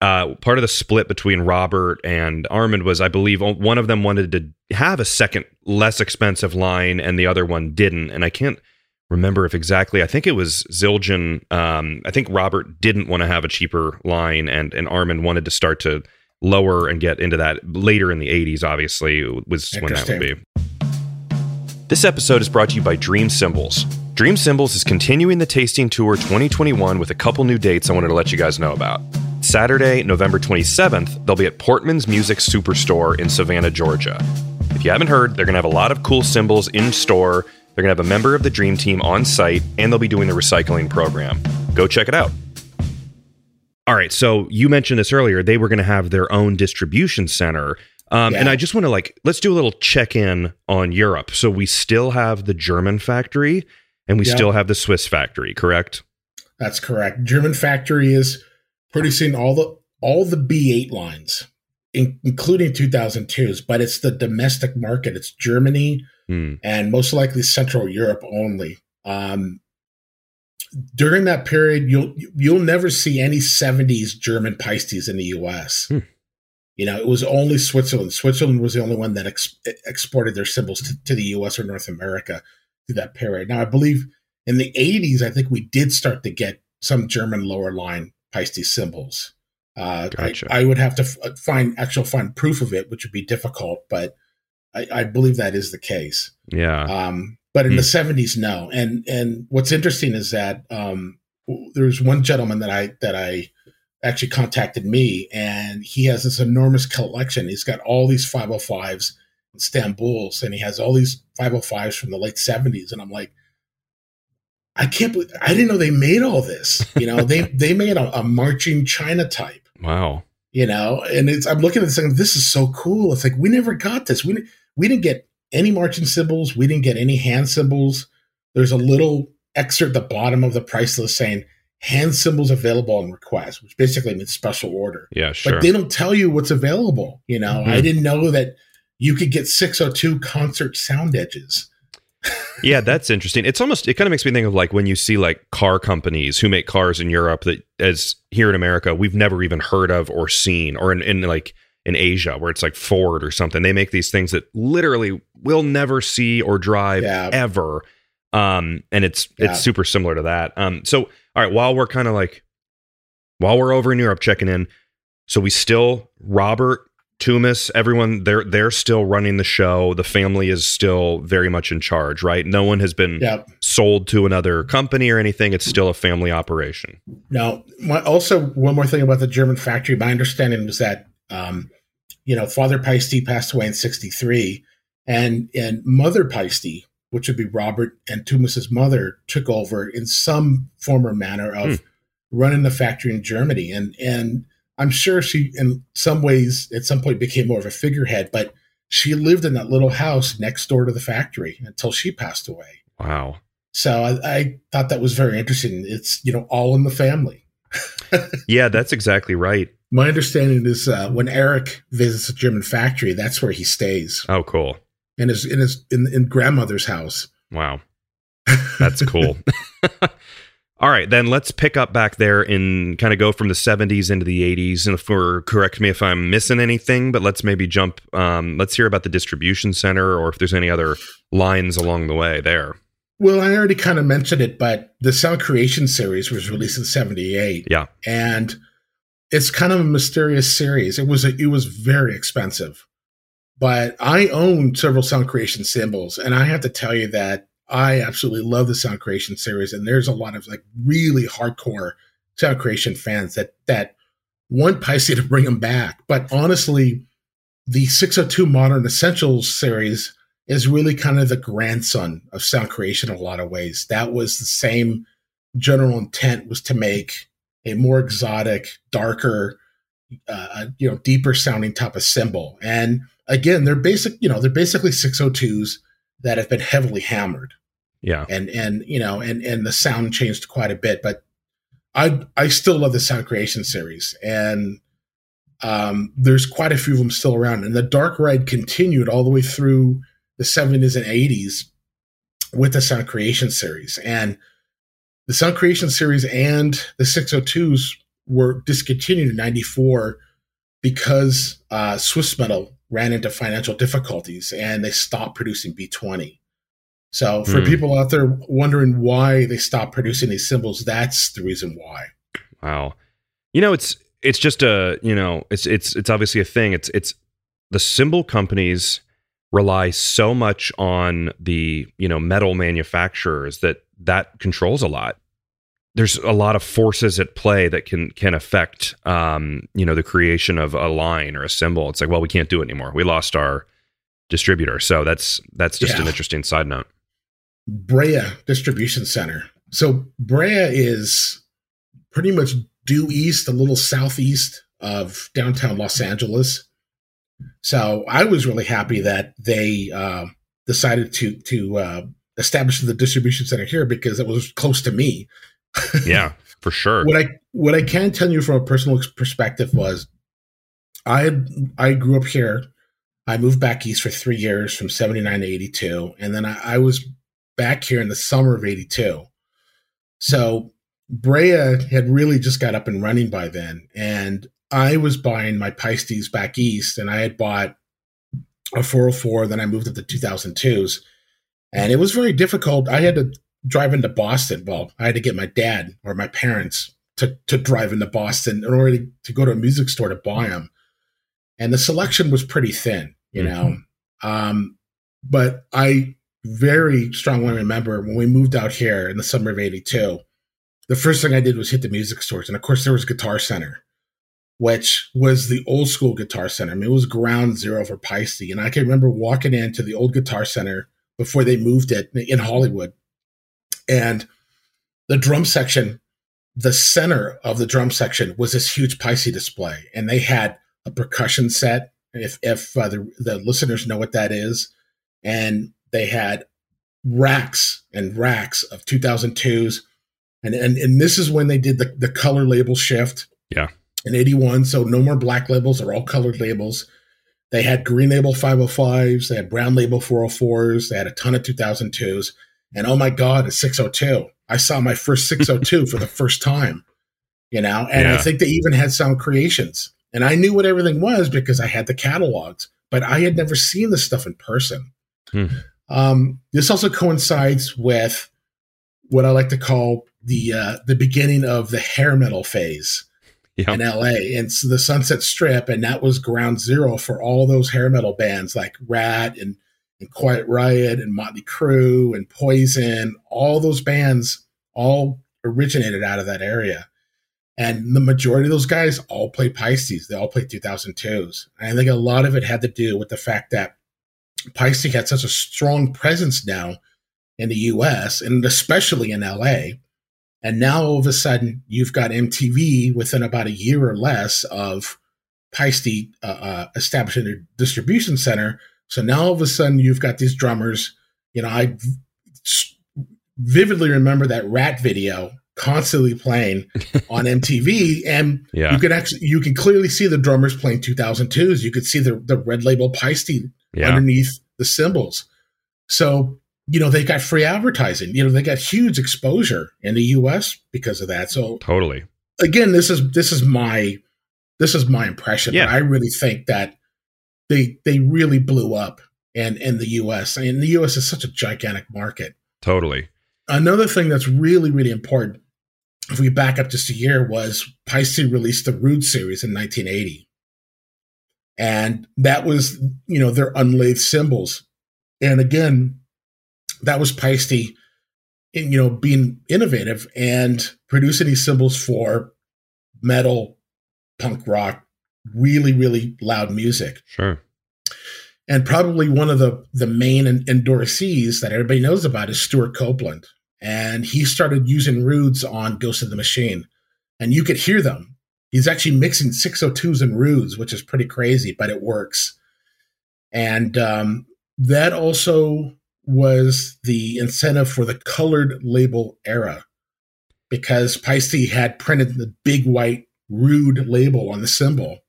[SPEAKER 1] Uh, part of the split between Robert and Armand was, I believe, one of them wanted to have a second, less expensive line, and the other one didn't. And I can't remember if exactly. I think it was Zildjian. Um, I think Robert didn't want to have a cheaper line, and and Armand wanted to start to lower and get into that later in the 80s. Obviously, was when that would be. This episode is brought to you by Dream Cymbals. Dream Cymbals is continuing the tasting tour 2021 with a couple new dates I wanted to let you guys know about. Saturday, November 27th, they'll be at Portman's Music Superstore in Savannah, Georgia. If you haven't heard, they're going to have a lot of cool cymbals in store. They're going to have a member of the Dream Team on site, and they'll be doing the recycling program. Go check it out. All right, so you mentioned this earlier. They were going to have their own distribution center. Um, And I just want to like, let's do a little check in on Europe. So we still have the German factory and we
[SPEAKER 2] Yeah.
[SPEAKER 1] still have the Swiss factory, correct?
[SPEAKER 2] That's correct. German factory is producing all the all the B8 lines, in, including 2002s, but it's the domestic market. It's Germany,
[SPEAKER 1] Hmm.
[SPEAKER 2] and most likely Central Europe only. Um, during that period, you'll you'll never see any '70s German Paistes in the U.S.
[SPEAKER 1] Hmm.
[SPEAKER 2] You know, it was only Switzerland. Switzerland was the only one that ex- exported their cymbals to, to the U.S. or North America through that period. Now, I believe in the '80s, I think we did start to get some German lower line Paiste cymbals. Uh,
[SPEAKER 1] Gotcha.
[SPEAKER 2] I, I would have to f- find actual find proof of it, which would be difficult, but I, I believe that is the case.
[SPEAKER 1] Yeah.
[SPEAKER 2] Um, but in
[SPEAKER 1] Hmm.
[SPEAKER 2] the seventies, no. And and what's interesting is that um, there's one gentleman that I that I actually contacted me, and he has this enormous collection. He's got all these 505s, Istanbul's, and he has all these 505s from the late seventies. And I'm like, I can't believe I didn't know they made all this. You know, they they made a, a marching China type
[SPEAKER 1] wow.
[SPEAKER 2] you know and it's i'm looking at this and this is so cool it's like we never got this we, we didn't get any marching cymbals we didn't get any hand cymbals there's a little excerpt at the bottom of the price list saying hand cymbals available on request which basically means special order
[SPEAKER 1] Yeah, sure.
[SPEAKER 2] but they don't tell you what's available you know
[SPEAKER 1] Mhm.
[SPEAKER 2] i didn't know that you could get 602 concert sound edges
[SPEAKER 1] yeah, that's interesting. It's almost it kind of makes me think of like when you see like car companies who make cars in Europe that as here in America we've never even heard of or seen, or in, in like in Asia where it's like Ford or something. They make these things that literally we'll never see or drive
[SPEAKER 2] Yeah.
[SPEAKER 1] ever. Um, and it's
[SPEAKER 2] Yeah.
[SPEAKER 1] it's super similar to that. Um, so all right, while we're kind of like while we're over in Europe checking in, so we still Robert Toomas, everyone they're they're still running the show. The family is still very much in charge, right? No one has been
[SPEAKER 2] yeah
[SPEAKER 1] sold to another company or anything. It's still a family operation.
[SPEAKER 2] Now, also one more thing about the German factory. My understanding was that, um, you know, Father Paiste passed away in '63, and and Mother Paiste, which would be Robert and Toomas's mother, took over in some form or manner of hmm. running the factory in Germany. And and I'm sure she, in some ways, at some point became more of a figurehead, but she lived in that little house next door to the factory until she passed away.
[SPEAKER 1] Wow.
[SPEAKER 2] So I, I thought that was very interesting. It's you know all in the family.
[SPEAKER 1] Yeah, that's exactly right.
[SPEAKER 2] My understanding is uh, when Erik visits a German factory, that's where he stays
[SPEAKER 1] Oh, cool.
[SPEAKER 2] And his in his in, in grandmother's house.
[SPEAKER 1] Wow. That's cool. All right, then let's pick up back there and kind of go from the 70s into the 80s. And we're correct me if I'm missing anything, but let's maybe jump. Um, let's hear about the distribution center or if there's any other lines along the way there.
[SPEAKER 2] Well, I already kind of mentioned it, but the Sound Creation series was released in '78,
[SPEAKER 1] Yeah.
[SPEAKER 2] and it's kind of a mysterious series. It was a, it was very expensive, but I own several sound creation cymbals, and I have to tell you that I absolutely love the sound creation series. And there's a lot of like really hardcore sound creation fans that that want Paiste to bring them back. But honestly, the 602 Modern Essentials series is really kind of the grandson of sound creation in a lot of ways. That was the same general intent was to make a more exotic, darker, uh, you know, deeper sounding type of cymbal. And again, they're basic, you know, they're basically 602s that have been heavily hammered.
[SPEAKER 1] Yeah.
[SPEAKER 2] And and you know, and and the sound changed quite a bit, but I I still love the sound creation series. And um, there's quite a few of them still around. And the dark ride continued all the way through the 70s and 80s with the sound creation series. And the sound creation series and the 602s were discontinued in 94 because uh, Swissmetal ran into financial difficulties and they stopped producing B20. So for hmm. people out there wondering why they stopped producing these cymbals, that's the reason why.
[SPEAKER 1] Wow. You know, it's it's just a, you know, it's it's it's obviously a thing. It's it's the cymbal companies rely so much on the, you know, metal manufacturers that that controls a lot there's a lot of forces at play that can can affect um, you know the creation of a line or a cymbal. It's like, well, we can't do it anymore. We lost our distributor. So that's that's just yeah. an interesting side note.
[SPEAKER 2] Brea Distribution Center. So Brea is pretty much due east, a little southeast of downtown Los Angeles. So I was really happy that they uh, decided to to uh, establish the distribution center here because it was close to me
[SPEAKER 1] yeah, for sure.
[SPEAKER 2] what I what I can tell you from a personal perspective was, I I grew up here. I moved back east for three years from seventy nine to eighty two, and then I, I was back here in the summer of eighty two. So Brea had really just got up and running by then, and I was buying my Paistes back east, and I had bought a 404. Then I moved up to 2002s, and it was very difficult. I had to drive into Boston. Well, I had to get my dad or my parents to, to drive into Boston in order to, to go to a music store to buy them. And the selection was pretty thin, you mm-hmm. know. Um, but I very strongly remember when we moved out here in the summer of 82, the first thing I did was hit the music stores. And of course, there was Guitar Center, which was the old school Guitar Center. I mean, it was ground zero for Paiste. And I can remember walking into the old Guitar Center before they moved it in Hollywood and the drum section, the center of the drum section was this huge Paiste display, and they had a percussion set. If if uh, the, the listeners know what that is, and they had racks and racks of 2002s, and and and this is when they did the the color label shift.
[SPEAKER 1] Yeah.
[SPEAKER 2] In 81, so no more black labels, they're all colored labels. They had green label 505s, they had brown label 404s, they had a ton of 2002s. And oh my God, a 602. I saw my first 602 for the first time, you know, and yeah. I think they even had sound creations. And I knew what everything was because I had the catalogs, but I had never seen this stuff in person. Hmm. Um, this also coincides with what I like to call the uh, the beginning of the hair metal phase yep. in LA and so the Sunset Strip, and that was ground zero for all those hair metal bands like Ratt and and Quiet Riot and Motley Crue and Poison, all those bands all originated out of that area. And the majority of those guys all play Paistes. They all play 2002s. And I think a lot of it had to do with the fact that Paistes had such a strong presence now in the US and especially in LA. And now all of a sudden, you've got MTV within about a year or less of Paiste uh, uh, establishing a distribution center so now all of a sudden you've got these drummers. You know, I vividly remember that Ratt video constantly playing on MTV, and yeah. you can actually you can clearly see the drummers playing 2002s. You could see the the red label Paiste yeah. underneath the cymbals. So you know they got free advertising. You know they got huge exposure in the U.S. because of that. So
[SPEAKER 1] totally.
[SPEAKER 2] Again, this is this is my this is my impression. Yeah. I really think that they they really blew up and in the US. I mean, the US is such a gigantic market.
[SPEAKER 1] Totally.
[SPEAKER 2] Another thing that's really, really important, if we back up just a year, was Paiste released the Rude series in 1980. and that was you know their unlathed cymbals. And again, that was Paiste, you know, being innovative and producing these cymbals for metal, punk rock, really really loud music.
[SPEAKER 1] Sure.
[SPEAKER 2] And probably one of the the main endorsees that everybody knows about is Stewart Copeland, and he started using Rudes on Ghost of the Machine, and you could hear them He's actually mixing 602s and Rudes, which is pretty crazy, but it works. And um, that also was the incentive for the colored label era because Paiste had printed the big white rude label on the cymbal.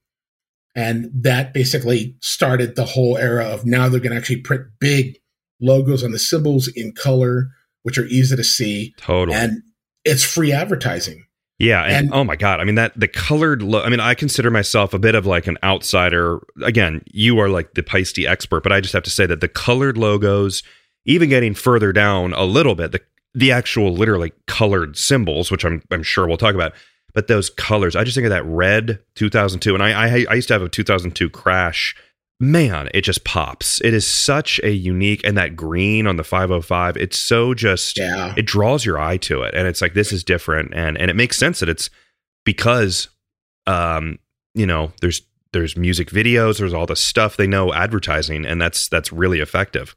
[SPEAKER 2] And that basically started the whole era of now they're going to actually print big logos on the cymbals in color, which are easy to see.
[SPEAKER 1] Totally.
[SPEAKER 2] And it's free advertising.
[SPEAKER 1] Yeah, and, and, oh my god, I mean that the colored look. I mean, I consider myself a bit of like an outsider. Again, you are like the Paiste expert, but I just have to say that the colored logos, even getting further down a little bit, the the actual literally colored cymbals, which I'm I'm sure we'll talk about, but those colors, I just think of that red 2002, and I I, I used to have a 2002 crash man, it just pops. It is such a unique, and that green on the 505, it's so just,
[SPEAKER 2] yeah.
[SPEAKER 1] it draws your eye to it. And it's like, this is different. And, and it makes sense that it's because, um, you know, there's, there's music videos, there's all the stuff they know advertising, and that's, that's really effective.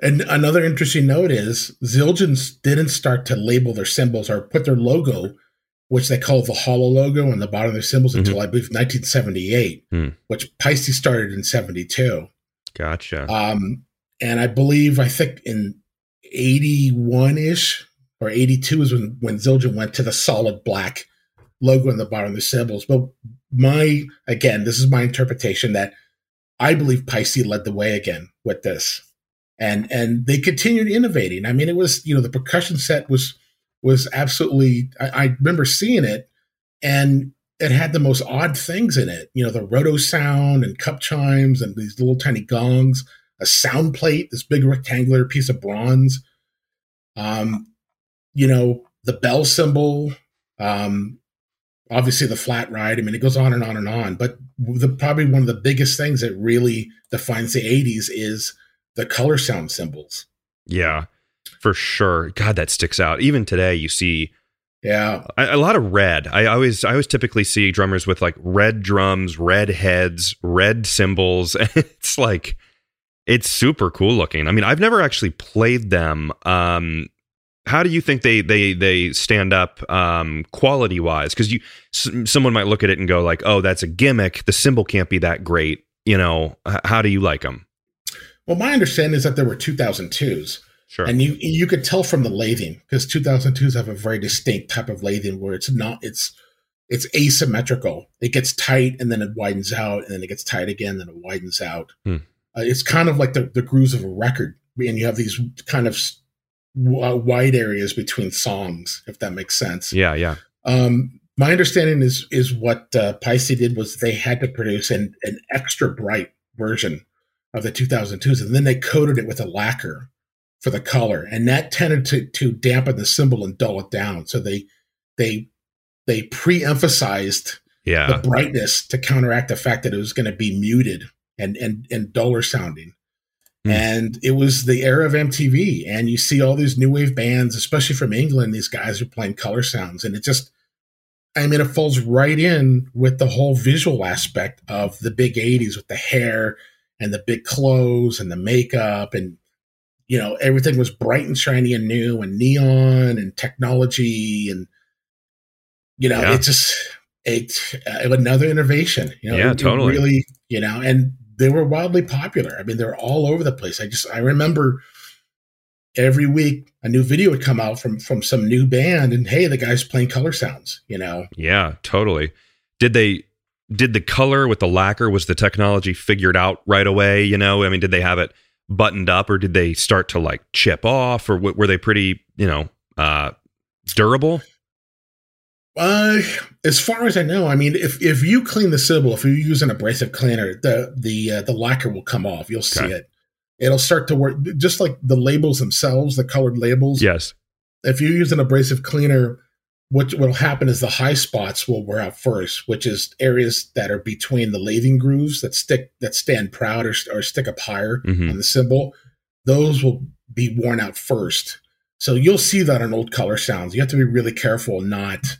[SPEAKER 2] And another interesting note is Zildjian didn't start to label their cymbals or put their logo which they call the hollow logo on the bottom of their cymbals mm-hmm. until I believe 1978, mm. which Paiste started in 72.
[SPEAKER 1] Gotcha.
[SPEAKER 2] Um, and I believe, I think in 81 ish or 82 is when, when Zildjian went to the solid black logo on the bottom of the cymbals. But my, again, this is my interpretation that I believe Paiste led the way again with this. And, and they continued innovating. I mean, it was, you know, the percussion set was, was absolutely I, I, remember seeing it and it had the most odd things in it you know the roto sound and cup chimes and these little tiny gongs a sound plate this big rectangular piece of bronze um you know the bell cymbal. um obviously the flat ride i mean it goes on and on and on but the probably one of the biggest things that really defines the 80s is the color sound cymbals
[SPEAKER 1] yeah for sure. God, that sticks out. Even today, you see
[SPEAKER 2] yeah.
[SPEAKER 1] A, a, lot of red. I always I always typically see drummers with like red drums, red heads, red cymbals. it's like it's super cool looking. I mean, I've never actually played them. Um how do you think they they they stand up um quality wise because you s- someone might look at it and go like oh that's a gimmick the cymbal can't be that great you know H- how do you like them
[SPEAKER 2] well my understanding is that there were 2002s
[SPEAKER 1] Sure.
[SPEAKER 2] And you you could tell from the lathing because 2002s have a very distinct type of lathing where it's not it's it's asymmetrical. It gets tight and then it widens out, and then it gets tight again, then it widens out. Hmm. Uh, it's kind of like the, the grooves of a record, and you have these kind of w- wide areas between songs, if that makes sense.
[SPEAKER 1] Yeah, yeah.
[SPEAKER 2] Um, my understanding is is what uh, Paiste did was they had to produce an, an extra bright version of the 2002s, and then they coated it with a lacquer for the color, and that tended to to dampen the cymbal and dull it down. So they they they pre-emphasized
[SPEAKER 1] yeah.
[SPEAKER 2] the brightness to counteract the fact that it was going to be muted and and and duller sounding. Mm. And it was the era of MTV, and you see all these new wave bands, especially from England. These guys are playing color sounds, and it just I mean, it falls right in with the whole visual aspect of the big 80s with the hair and the big clothes and the makeup and you know everything was bright and shiny and new and neon and technology and you know yeah. it's just it's uh, another innovation you know
[SPEAKER 1] yeah
[SPEAKER 2] it,
[SPEAKER 1] totally.
[SPEAKER 2] it really you know and they were wildly popular. I mean they're all over the place. I just i remember every week a new video would come out from from some new band and hey the guy's playing color sounds you know?
[SPEAKER 1] Yeah totally. Did they did the color with the lacquer was the technology figured out right away you know? I mean did they have it buttoned up or did they start to like chip off or w- were they pretty you know uh durable?
[SPEAKER 2] Uh as far as i know i mean if if you clean the cymbal if you use an abrasive cleaner the the uh, the lacquer will come off. You'll see okay. it. It'll start to work just like the labels themselves the colored labels.
[SPEAKER 1] Yes.
[SPEAKER 2] If you use an abrasive cleaner what will happen is the high spots will wear out first, which is areas that are between the lathing grooves that stick that stand proud or, or stick up higher
[SPEAKER 1] Mhm.
[SPEAKER 2] on the cymbal. Those will be worn out first. So you'll see that on old color sounds. You have to be really careful not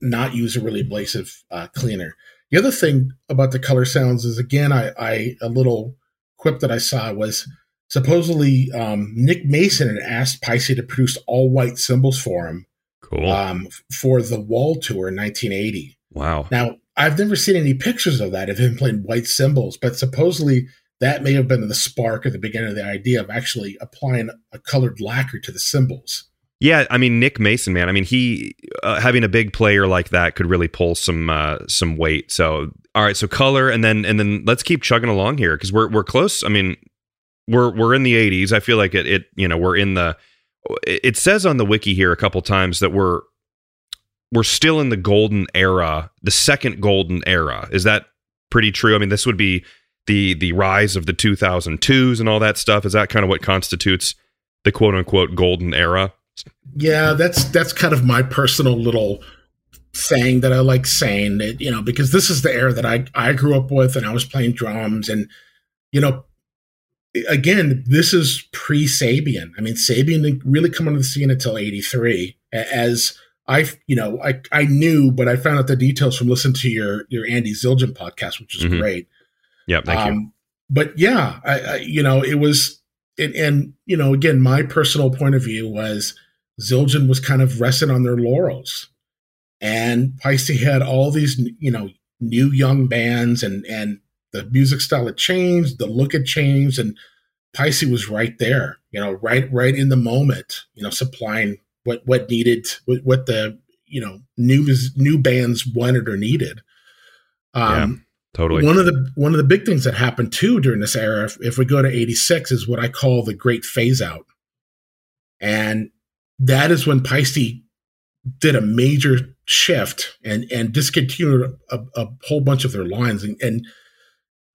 [SPEAKER 2] not use a really abrasive uh, cleaner. The other thing about the color sounds is again, I, I a little quip that I saw was supposedly um, Nick Mason had asked Paiste to produce all white cymbals for him
[SPEAKER 1] Cool.
[SPEAKER 2] um, for the Wall Tour in 1980.
[SPEAKER 1] wow.
[SPEAKER 2] Now, I've never seen any pictures of that of him playing white cymbals, but supposedly that may have been the spark or the beginning of the idea of actually applying a colored lacquer to the cymbals.
[SPEAKER 1] Yeah, I mean Nick Mason, man. I mean he uh, having a big player like that could really pull some uh, some weight. So all right, so color and then and then let's keep chugging along here because we're we're close. I mean we're we're in the 80s. I feel like it it you know we're in the. It says on the wiki here a couple times that we're we're still in the golden era, the second golden era. Is that pretty true? I mean this would be the the rise of the 2002s and all that stuff. Is that kind of what constitutes the quote unquote golden era?
[SPEAKER 2] Yeah, that's that's kind of my personal little saying that I like saying that you know because this is the era that I I grew up with and I was playing drums and you know again this is pre Sabian. I mean Sabian didn't really come onto the scene until '83 as I you know I I knew but I found out the details from listening to your your Andy Zildjian podcast which is
[SPEAKER 1] Mhm.
[SPEAKER 2] great.
[SPEAKER 1] Yeah, thank you.
[SPEAKER 2] Um, but yeah, I, I, you know, it was, and, and you know, again, my personal point of view was Zildjian was kind of resting on their laurels, and Paiste had all these, you know, new young bands, and and the music style had changed, the look had changed, and Paiste was right there, you know, right right in the moment, you know, supplying what what needed, what, what the you know new new bands wanted or needed. Um,
[SPEAKER 1] Totally.
[SPEAKER 2] one of the one of the big things that happened too during this era, if, if we go to '86, is what I call the Great Phase Out, and that is when Paiste did a major shift and and discontinued a, a whole bunch of their lines, and, and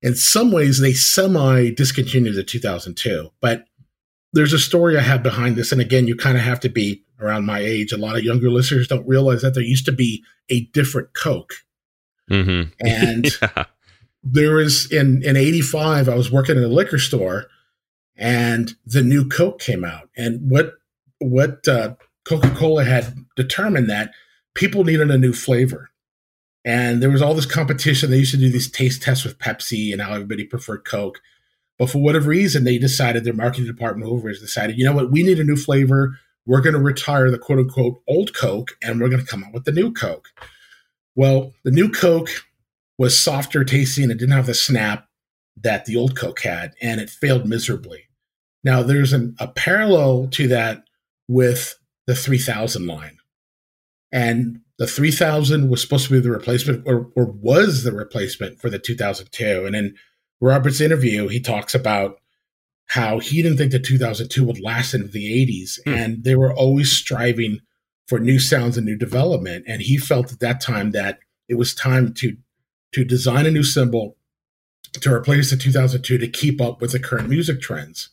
[SPEAKER 2] in some ways they semi discontinued the 2002. But there's a story I have behind this, and again, you kind of have to be around my age. A lot of younger listeners don't realize that there used to be a different Coke.
[SPEAKER 1] Mm-hmm.
[SPEAKER 2] And
[SPEAKER 1] yeah.
[SPEAKER 2] there was in in 85 i was working in a liquor store and the new coke came out and what what uh, coca-cola had determined that people needed a new flavor and there was all this competition. They used to do these taste tests with pepsi and how everybody preferred coke. But for whatever reason they decided their marketing department over has decided you know what? We need a new flavor. We're going to retire the quote unquote old coke and we're going to come out with the new coke. Well the new coke was softer tasty and it didn't have the snap that the old Coke had, and it failed miserably. Now, there's an, a parallel to that with the 3000 line. And the 3000 was supposed to be the replacement, or, or was the replacement for the 2002. And in Robert's interview, he talks about how he didn't think the 2002 would last into the 80s,
[SPEAKER 1] Hmm.
[SPEAKER 2] and they were always striving for new sounds and new development. And he felt at that time that it was time to to design a new cymbal to replace the 2002 to keep up with the current music trends.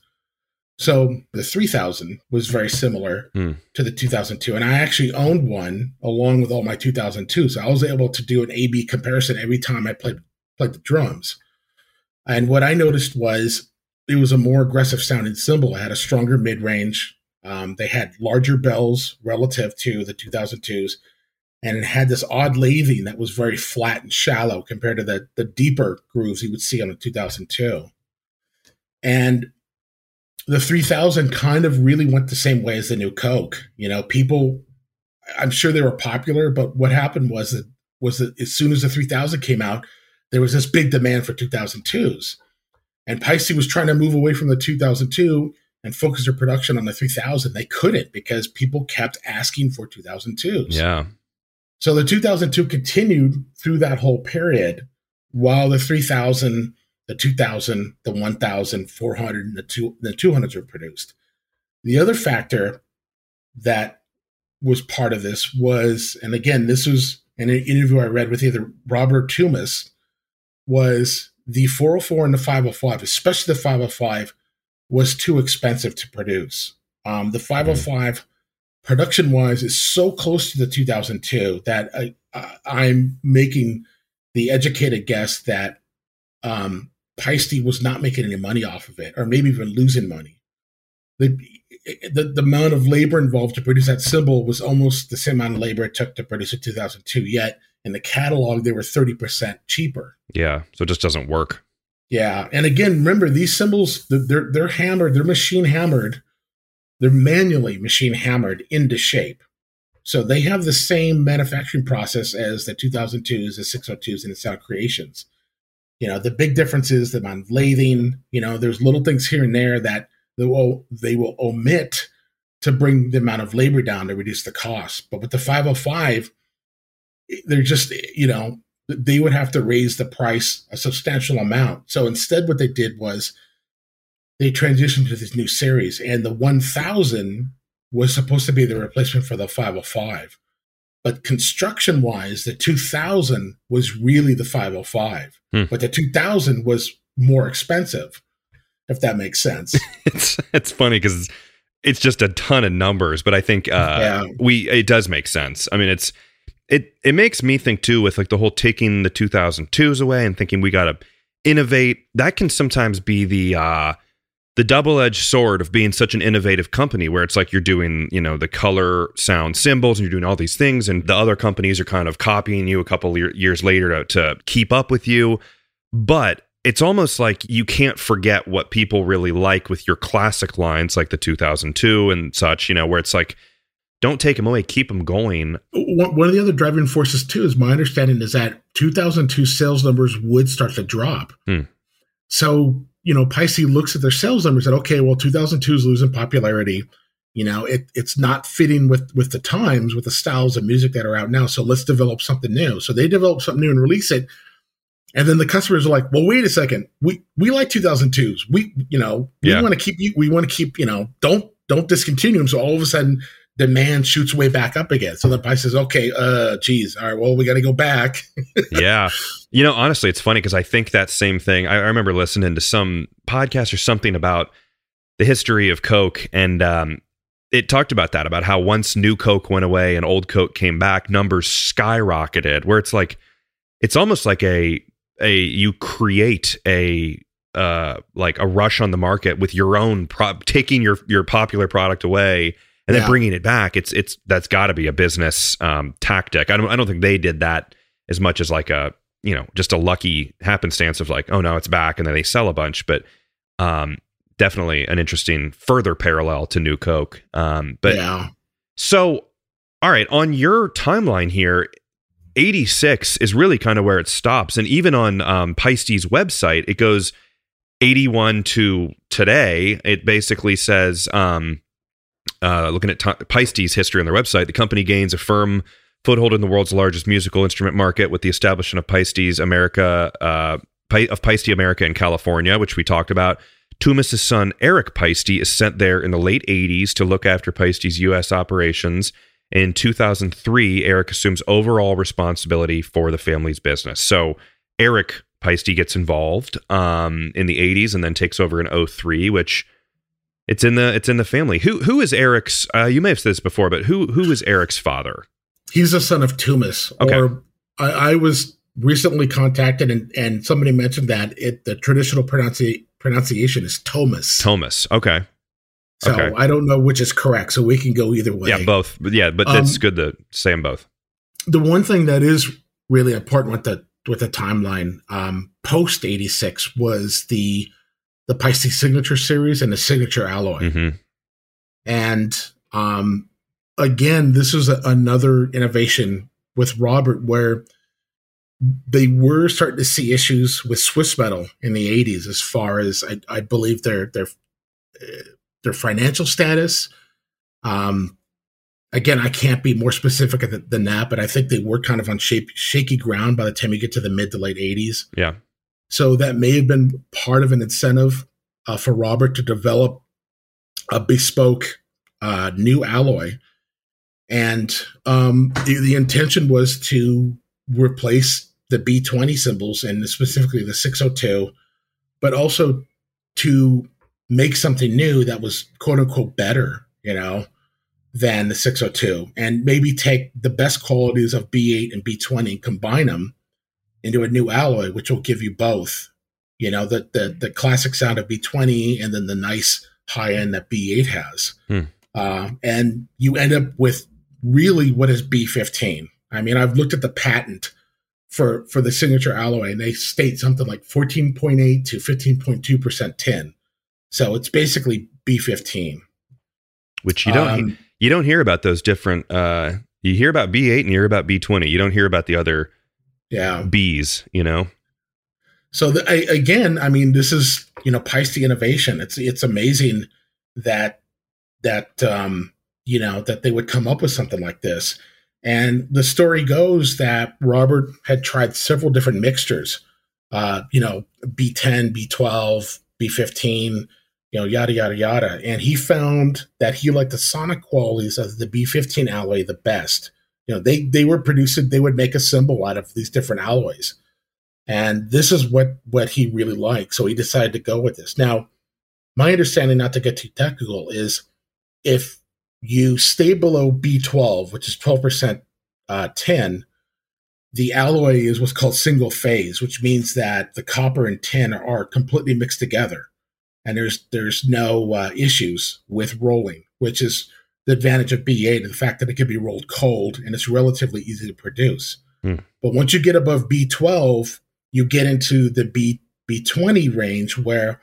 [SPEAKER 2] So the 3000 was very similar
[SPEAKER 1] Hmm.
[SPEAKER 2] to the 2002, and I actually owned one along with all my 2002. So I was able to do an A/B comparison every time I played played the drums. And what I noticed was it was a more aggressive sounding cymbal. It had a stronger mid range. Um, they had larger bells relative to the 2002s and it had this odd lathing that was very flat and shallow compared to the the deeper grooves you would see on the 2002. And the 3000 kind of really went the same way as the new Coke. You know, people, I'm sure they were popular, but what happened was that was that as soon as the 3000 came out, there was this big demand for 2002s, and Paiste was trying to move away from the 2002 and focus their production on the 3000. They couldn't because people kept asking for 2002s.
[SPEAKER 1] Yeah.
[SPEAKER 2] So the 2002 continued through that whole period while the 3000, the 2000, the 1000, 400, and the, two, the 200s were produced. The other factor that was part of this was, and again, this was in an interview I read with either Robert Toomas, was the 404 and the 505, especially the 505, was too expensive to produce. Um, the 505 production wise is so close to the 2002 that I, I'm making the educated guess that um, Paiste was not making any money off of it, or maybe even losing money. The, the, the amount of labor involved to produce that cymbal was almost the same amount of labor it took to produce in 2002. Yet in the catalog, they were 30% cheaper.
[SPEAKER 1] Yeah, so it just doesn't work.
[SPEAKER 2] Yeah, and again, remember these cymbals, they're, they're hammered, they're machine hammered, they're manually machine hammered into shape. So they have the same manufacturing process as the 2002s, the 602s, and the Sound Creations. You know, the big difference is amount of lathing. You know, there's little things here and there that they will oh, they will omit to bring the amount of labor down to reduce the cost. But with the 505, eh, they're just eh, you know they would have to raise the price a substantial amount. So instead, what they did was they transitioned to this new series, and the 1000 was supposed to be the replacement for the 505. But construction wise, the 2000 was really the 505, hmm. but the 2000 was more expensive, if that makes sense.
[SPEAKER 1] it's it's funny because it's, it's just a ton of numbers, but I think uh, yeah. we it does make sense. I mean, it's it it makes me think too with like the whole taking the 2002s away and thinking we got to innovate. That can sometimes be the uh, the double-edged sword of being such an innovative company where it's like you're doing you know the color sound cymbals and you're doing all these things and the other companies are kind of copying you a couple years later to, to keep up with you. But it's almost like you can't forget what people really like with your classic lines like the 2002 and such you know where it's like don't take them away keep them going.
[SPEAKER 2] One of the other driving forces too is my understanding is that 2002 sales numbers would start to drop. Hmm. so you know, Paistes looks at their sales numbers and said, okay, well, 2002 is losing popularity. You know, it, it's not fitting with with the times, with the styles of music that are out now. So let's develop something new. So they develop something new and release it. And then the customers are like, well, wait a second. We we like 2002s. We, you know, we yeah. want to keep you, we want to keep, you know, don't don't discontinue them. So all of a sudden demand shoots way back up again. So the price says, okay, uh, geez, all right, well, we got to go back.
[SPEAKER 1] yeah. You know, honestly, it's funny because I think that same thing. I, I, remember listening to some podcast or something about the history of Coke, and um, it talked about that, about how once new Coke went away and old Coke came back, numbers skyrocketed, where it's like, it's almost like a, a, you create a, uh, like a rush on the market with your own, pro- taking your, your popular product away and yeah. then bringing it back it's it's that's got to be a business um, tactic. I don't i don't think they did that as much as like a you know just a lucky happenstance of like oh no it's back and then they sell a bunch. But um definitely an interesting further parallel to new coke. Um but yeah. so all right on your timeline here 86 is really kind of where it stops. And even on um Paiste's website it goes 81 to today. It basically says um uh, looking at T- Paiste's history on their website, the company gains a firm foothold in the world's largest musical instrument market with the establishment of Paiste's America, uh, of Paiste America in California, which we talked about. Toomas' son Erik Paiste is sent there in the late 80s to look after Paiste's U.S. operations. In 2003, Erik assumes overall responsibility for the family's business. So Erik Paiste gets involved um, in the 80s and then takes over in 03, which it's in the it's in the family. Who who is Erik's? Uh, you may have said this before, but who who is Erik's father?
[SPEAKER 2] He's a son of Toomas. Okay. Or I, I, was recently contacted and, and somebody mentioned that it the traditional pronunci- pronunciation is Thomas.
[SPEAKER 1] Thomas. Okay.
[SPEAKER 2] So okay. I don't know which is correct. So we can go either way.
[SPEAKER 1] Yeah, both. Yeah, but um, it's good to say them both.
[SPEAKER 2] The one thing that is really important with the with the timeline um, post eighty six was the the Paiste Signature series and the Signature Alloy. Mm-hmm. And um, again, this is a, another innovation with Robert where they were starting to see issues with Swissmetal in the 80s as far as I, I believe their their their financial status. Um, again, I can't be more specific than that, but I think they were kind of on shape, shaky ground by the time you get to the mid to late 80s.
[SPEAKER 1] Yeah.
[SPEAKER 2] So that may have been part of an incentive uh, for Robert to develop a bespoke uh, new alloy. And um, the, the intention was to replace the B20 cymbals and specifically the 602, but also to make something new that was quote unquote better, you know. than the 602 and maybe take the best qualities of B8 and B20 and combine them into a new alloy, which will give you both. You know, the the, the classic sound of B20 and then the nice high end that B8 has. Hmm. Uh, and you end up with really what is B15. I mean, I've looked at the patent for for the signature alloy, and they state something like 14.8 to 15.2 percent tin. So it's basically B15,
[SPEAKER 1] which you don't um, you don't hear about those different. Uh, you hear about B8 and you hear about B20. You don't hear about the other
[SPEAKER 2] yeah
[SPEAKER 1] Bs. You know.
[SPEAKER 2] So the, I, again, I mean, this is you know Paiste innovation. It's it's amazing that that um, you know that they would come up with something like this. And the story goes that Robert had tried several different mixtures, uh, you know, B10, B12, B15, you know, yada yada yada, and he found that he liked the sonic qualities of the B15 alloy the best. You know, they they were producing, they would make a cymbal out of these different alloys. And this is what what he really liked so he decided to go with this. Now my understanding not to get too technical is if you stay below b12 which is 12% uh, tin the alloy is what's called single phase which means that the copper and tin are completely mixed together. And there's there's no uh, issues with rolling which is the advantage of b8 and the fact that it can be rolled cold and it's relatively easy to produce. Hmm. but once you get above b12 you get into the B B20 range where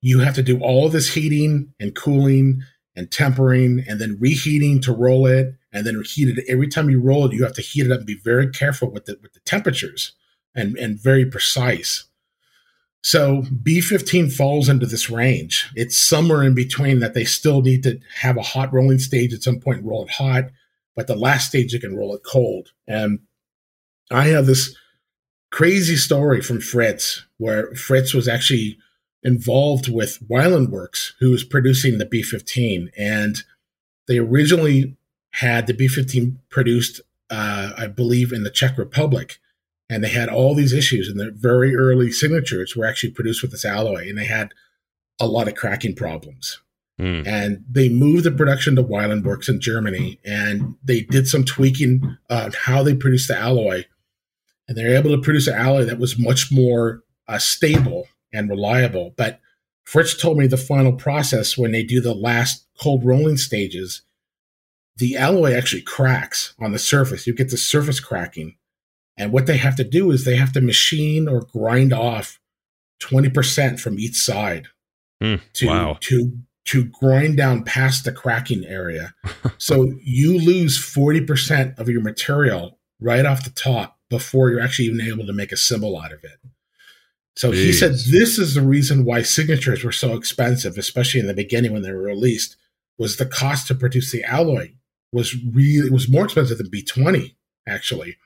[SPEAKER 2] you have to do all this heating and cooling and tempering and then reheating to roll it and then reheat it. Every time you roll it you have to heat it up and be very careful with the with the temperatures and and very precise so b15 falls into this range it's somewhere in between that they still need to have a hot rolling stage at some point roll it hot but the last stage you can roll it cold and i have this crazy story from Fritz, where Fritz was actually involved with Wieland Works, who was producing the B 15. And they originally had the B 15 produced, uh, I believe, in the Czech Republic. And they had all these issues, and the very early signatures were actually produced with this alloy, and they had a lot of cracking problems. Mm. And they moved the production to Wieland Works in Germany, and they did some tweaking on how they produced the alloy and they're able to produce an alloy that was much more uh, stable and reliable. But Fritz told me the final process when they do the last cold rolling stages, the alloy actually cracks on the surface. You get the surface cracking. And what they have to do is they have to machine or grind off 20% from each side
[SPEAKER 1] mm,
[SPEAKER 2] to,
[SPEAKER 1] wow.
[SPEAKER 2] to, to grind down past the cracking area. so you lose 40% of your material right off the top before you're actually even able to make a cymbal out of it. So Jeez. he said this is the reason why signatures were so expensive, especially in the beginning when they were released, was the cost to produce the alloy was really it was more expensive than B20 actually.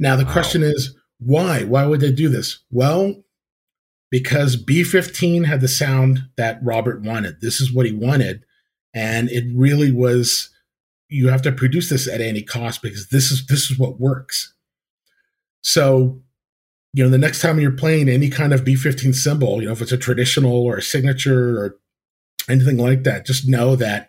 [SPEAKER 2] Now the wow. question is why? Why would they do this? Well, because B15 had the sound that Robert wanted. This is what he wanted, and it really was you have to produce this at any cost because this is this is what works. So, you know, the next time you're playing any kind of B15 cymbal, you know, if it's a traditional or a signature or anything like that, just know that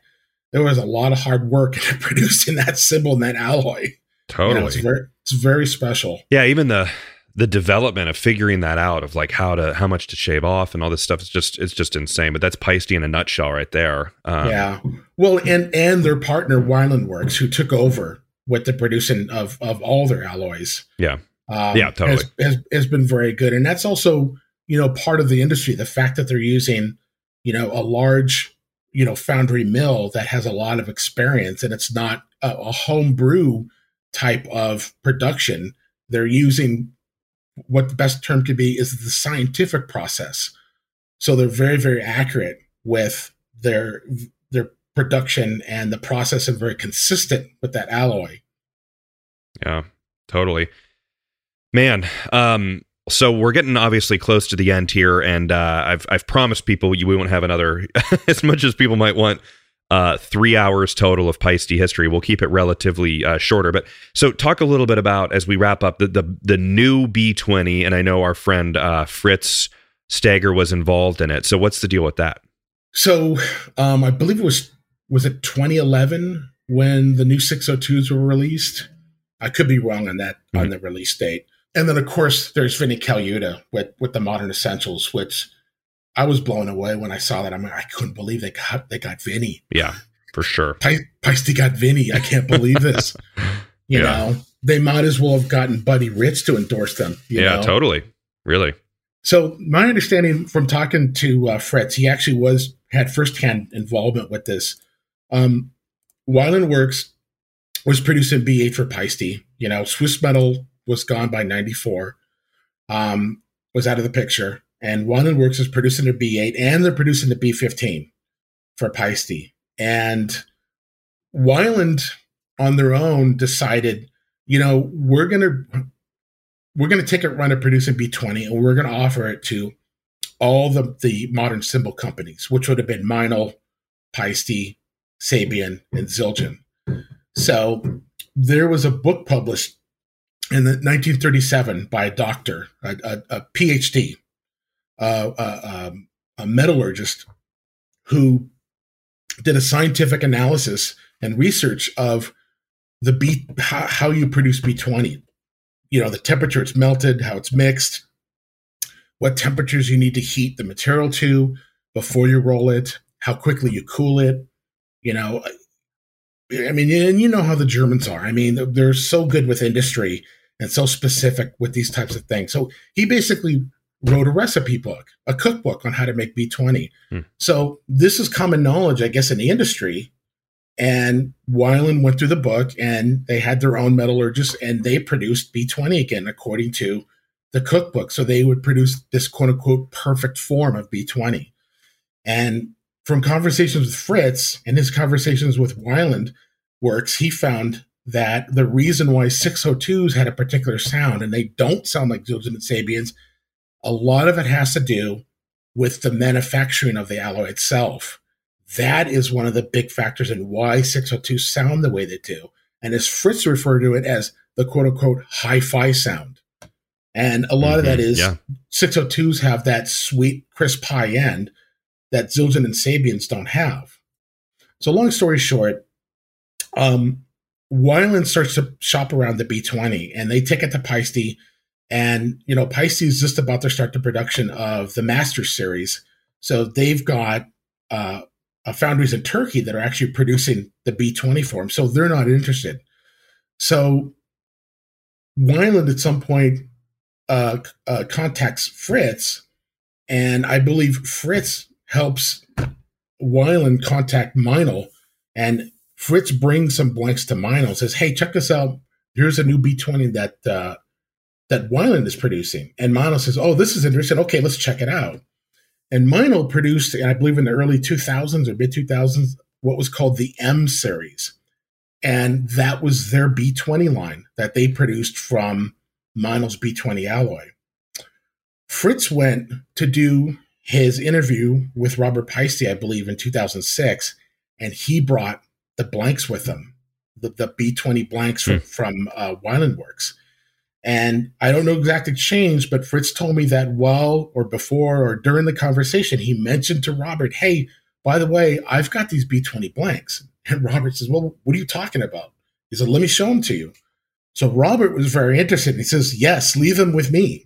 [SPEAKER 2] there was a lot of hard work in producing that cymbal and that alloy.
[SPEAKER 1] Totally.
[SPEAKER 2] Know, it's very it's very special.
[SPEAKER 1] Yeah, even the the development of figuring that out of like how to how much to shave off and all this stuff is just it's just insane. But that's Paiste in a nutshell right there.
[SPEAKER 2] Um, yeah. Well, and and their partner Wieland Works, who took over with the producing of of all their alloys.
[SPEAKER 1] Yeah
[SPEAKER 2] um,
[SPEAKER 1] yeah, totally.
[SPEAKER 2] Has, has, has been very good, and that's also you know part of the industry. The fact that they're using you know a large you know foundry mill that has a lot of experience, and it's not a, a home brew type of production. They're using what the best term could be is the scientific process. So they're very very accurate with their their production and the process, and very consistent with that alloy.
[SPEAKER 1] Yeah, totally. Man, um, so we're getting obviously close to the end here, and uh, I've I've promised people we won't have another as much as people might want. Uh, three hours total of Paiste history. We'll keep it relatively uh, shorter. But so, talk a little bit about as we wrap up the the, the new B twenty, and I know our friend uh, Fritz Stager was involved in it. So, what's the deal with that?
[SPEAKER 2] So, um, I believe it was was it 2011 when the new 602s were released? I could be wrong on that mm-hmm. on the release date. And then of course there's Vinny Colaiuta with with the Modern Essentials, which I was blown away when I saw that. I mean, I couldn't believe they got they got Vinny.
[SPEAKER 1] Yeah, for sure.
[SPEAKER 2] Paiste got Vinny. I can't believe this. you yeah. know, they might as well have gotten Buddy Rich to endorse them.
[SPEAKER 1] yeah,
[SPEAKER 2] know?
[SPEAKER 1] totally. Really.
[SPEAKER 2] So my understanding from talking to uh, Fritz, he actually was had firsthand involvement with this. Um, Wieland Works was producing B8 for Paiste. You know, Swissmetal was gone by 94, um, was out of the picture. And Wieland Works is producing the B8 and they're producing the B15 for Paiste. And Wieland on their own decided, you know, we're to we're to take a run at producing B20 and we're to offer it to all the, the modern cymbal companies, which would have been Meinl, Paiste, Sabian, and Zildjian. So there was a book published in the 1937 by a doctor, a, a, a PhD, a, um, a metallurgist, who did a scientific analysis and research of the B, how, how you produce B20. You know, the temperature it's melted, how it's mixed, what temperatures you need to heat the material to before you roll it, how quickly you cool it. You know, I mean, and you know how the Germans are. I mean, they're so good with industry and so specific with these types of things. So he basically wrote a recipe book, a cookbook on how to make B20. Hmm. So this is common knowledge, I guess, in the industry. And Wieland went through the book and they had their own metallurgists and they produced B20 again, according to the cookbook. So they would produce this quote unquote perfect form of B20. And from conversations with Fritz and his conversations with Wieland works, he found that the reason why 602s had a particular sound and they don't sound like Zildjian and Sabians, a lot of it has to do with the manufacturing of the alloy itself. That is one of the big factors in why 602 sound the way they do. And as Fritz referred to it as the quote unquote hi fi sound. And a lot mm-hmm, of that mm-hmm. yeah. 602s have that sweet, crisp high end that Zildjian and Sabians don't have. So, long story short, um, Wieland starts to shop around the B20 and they take it to Paiste. And, you know, Paiste is just about to start the production of the Master Series. So they've got uh, foundries in Turkey that are actually producing the B20 for them. So they're not interested. So Wieland at some point uh, uh, contacts Fritz, and I believe Fritz helps Wieland contact Meinl, and Fritz brings some blanks to Meinl, says, "Hey, check this out. Here's a new B20 that uh, that Wieland is producing." And Meinl says, "Oh, this is interesting. Okay, let's check it out." And Meinl produced, I believe, in the early 2000s or mid 2000s, what was called the M series, and that was their B20 line that they produced from Meinl's B20 alloy. Fritz went to do his interview with Robert Paiste, I believe, in 2006, and he brought the blanks with him, the, the B20 blanks from, mm. from uh, Wieland Works. And I don't know exactly change, but Fritz told me that while or before or during the conversation, he mentioned to Robert, hey, by the way, I've got these B20 blanks. And Robert says, well, what are you talking about? He said, let me show them to you. So Robert was very interested. He says, yes, leave them with me.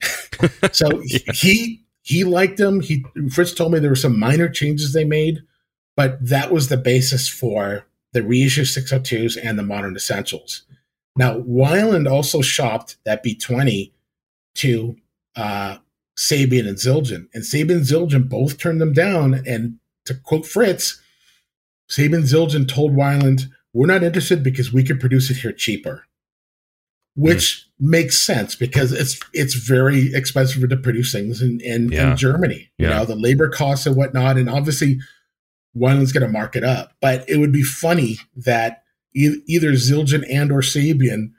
[SPEAKER 2] so yeah. he he liked them. He Fritz told me there were some minor changes they made, but that was the basis for the reissue 602s and the modern essentials. Now, Wieland also shopped that B20 to uh, Sabian and Zildjian, and Sabian and Zildjian both turned them down. And to quote Fritz, Sabian Zildjian told Wieland, "We're not interested because we could produce it here cheaper." which mm. makes sense because it's it's very expensive to produce things in in, yeah. in Germany. You know, the labor costs and whatnot, and obviously one's going to mark it up. But it would be funny that e- either Zildjian and or Sabian,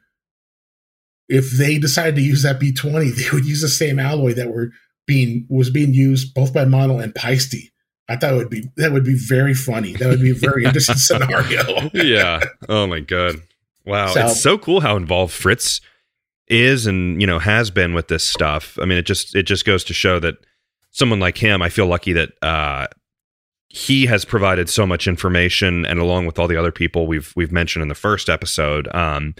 [SPEAKER 2] if they decided to use that B twenty, they would use the same alloy that were being was being used both by Meinl and Paiste. I thought it would be that would be very funny. That would be a very interesting scenario.
[SPEAKER 1] yeah. Oh my god. Wow, so, it's so cool how involved Fritz is and you know has been with this stuff. I mean, it just it just goes to show that someone like him, I feel lucky that uh, he has provided so much information, and along with all the other people we've we've mentioned in the first episode, um,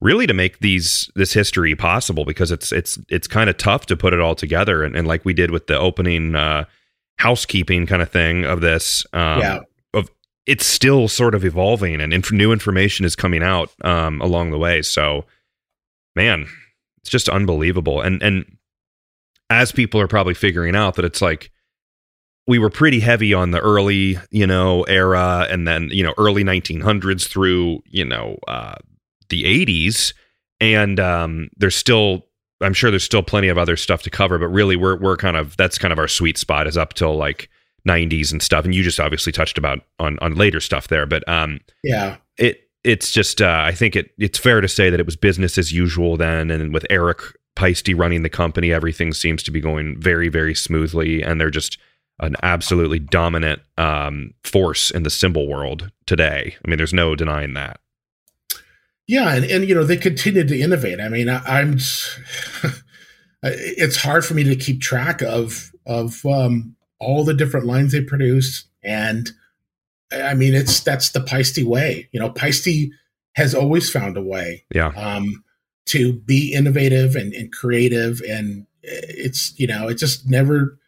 [SPEAKER 1] really to make these this history possible because it's it's it's kind of tough to put it all together, and, and like we did with the opening uh, housekeeping kind of thing of this. Um,
[SPEAKER 2] Yeah.
[SPEAKER 1] Of it's still sort of evolving, and inf- new information is coming out um, along the way. So, man, it's just unbelievable. And and as people are probably figuring out that it's like we were pretty heavy on the early, you know, era and then, you know, early 1900s through, you know, uh, the 80s. And um, there's still, I'm sure there's still plenty of other stuff to cover, but really we're, we're kind of, that's kind of our sweet spot is up till like 90s and stuff. And you just obviously touched about on, on later stuff there, but um,
[SPEAKER 2] Yeah.
[SPEAKER 1] it, it's just, uh, I think it, it's fair to say that it was business as usual then. And with Erik Paiste running the company, everything seems to be going very, very smoothly. And they're just, an absolutely dominant um, force in the cymbal world today. I mean, there's no denying that.
[SPEAKER 2] Yeah, and, and you know they continue to innovate. I mean, I, I'm. it's hard for me to keep track of of um, all the different lines they produce, and I mean, it's that's the Paiste way. You know, Paiste has always found a way
[SPEAKER 1] Yeah,
[SPEAKER 2] um, to be innovative and, and creative, and it's you know it just never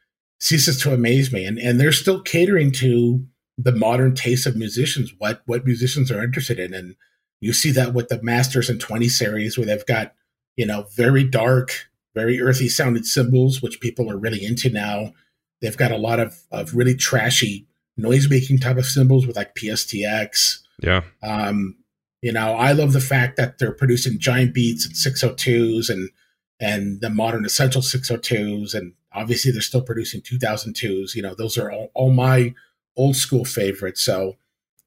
[SPEAKER 2] ceases to amaze me. And and they're still catering to the modern taste of musicians, what what musicians are interested in, and you see that with the Masters and Twenty series, where they've got you know very dark, very earthy sounded cymbals, which people are really into now. They've got a lot of of really trashy noise making type of cymbals with like PSTX.
[SPEAKER 1] yeah,
[SPEAKER 2] Um, you know, I love the fact that they're producing giant beats and 602s and and the modern essential 602s, and obviously they're still producing 2002s. You know, those are all, all my old school favorites. So,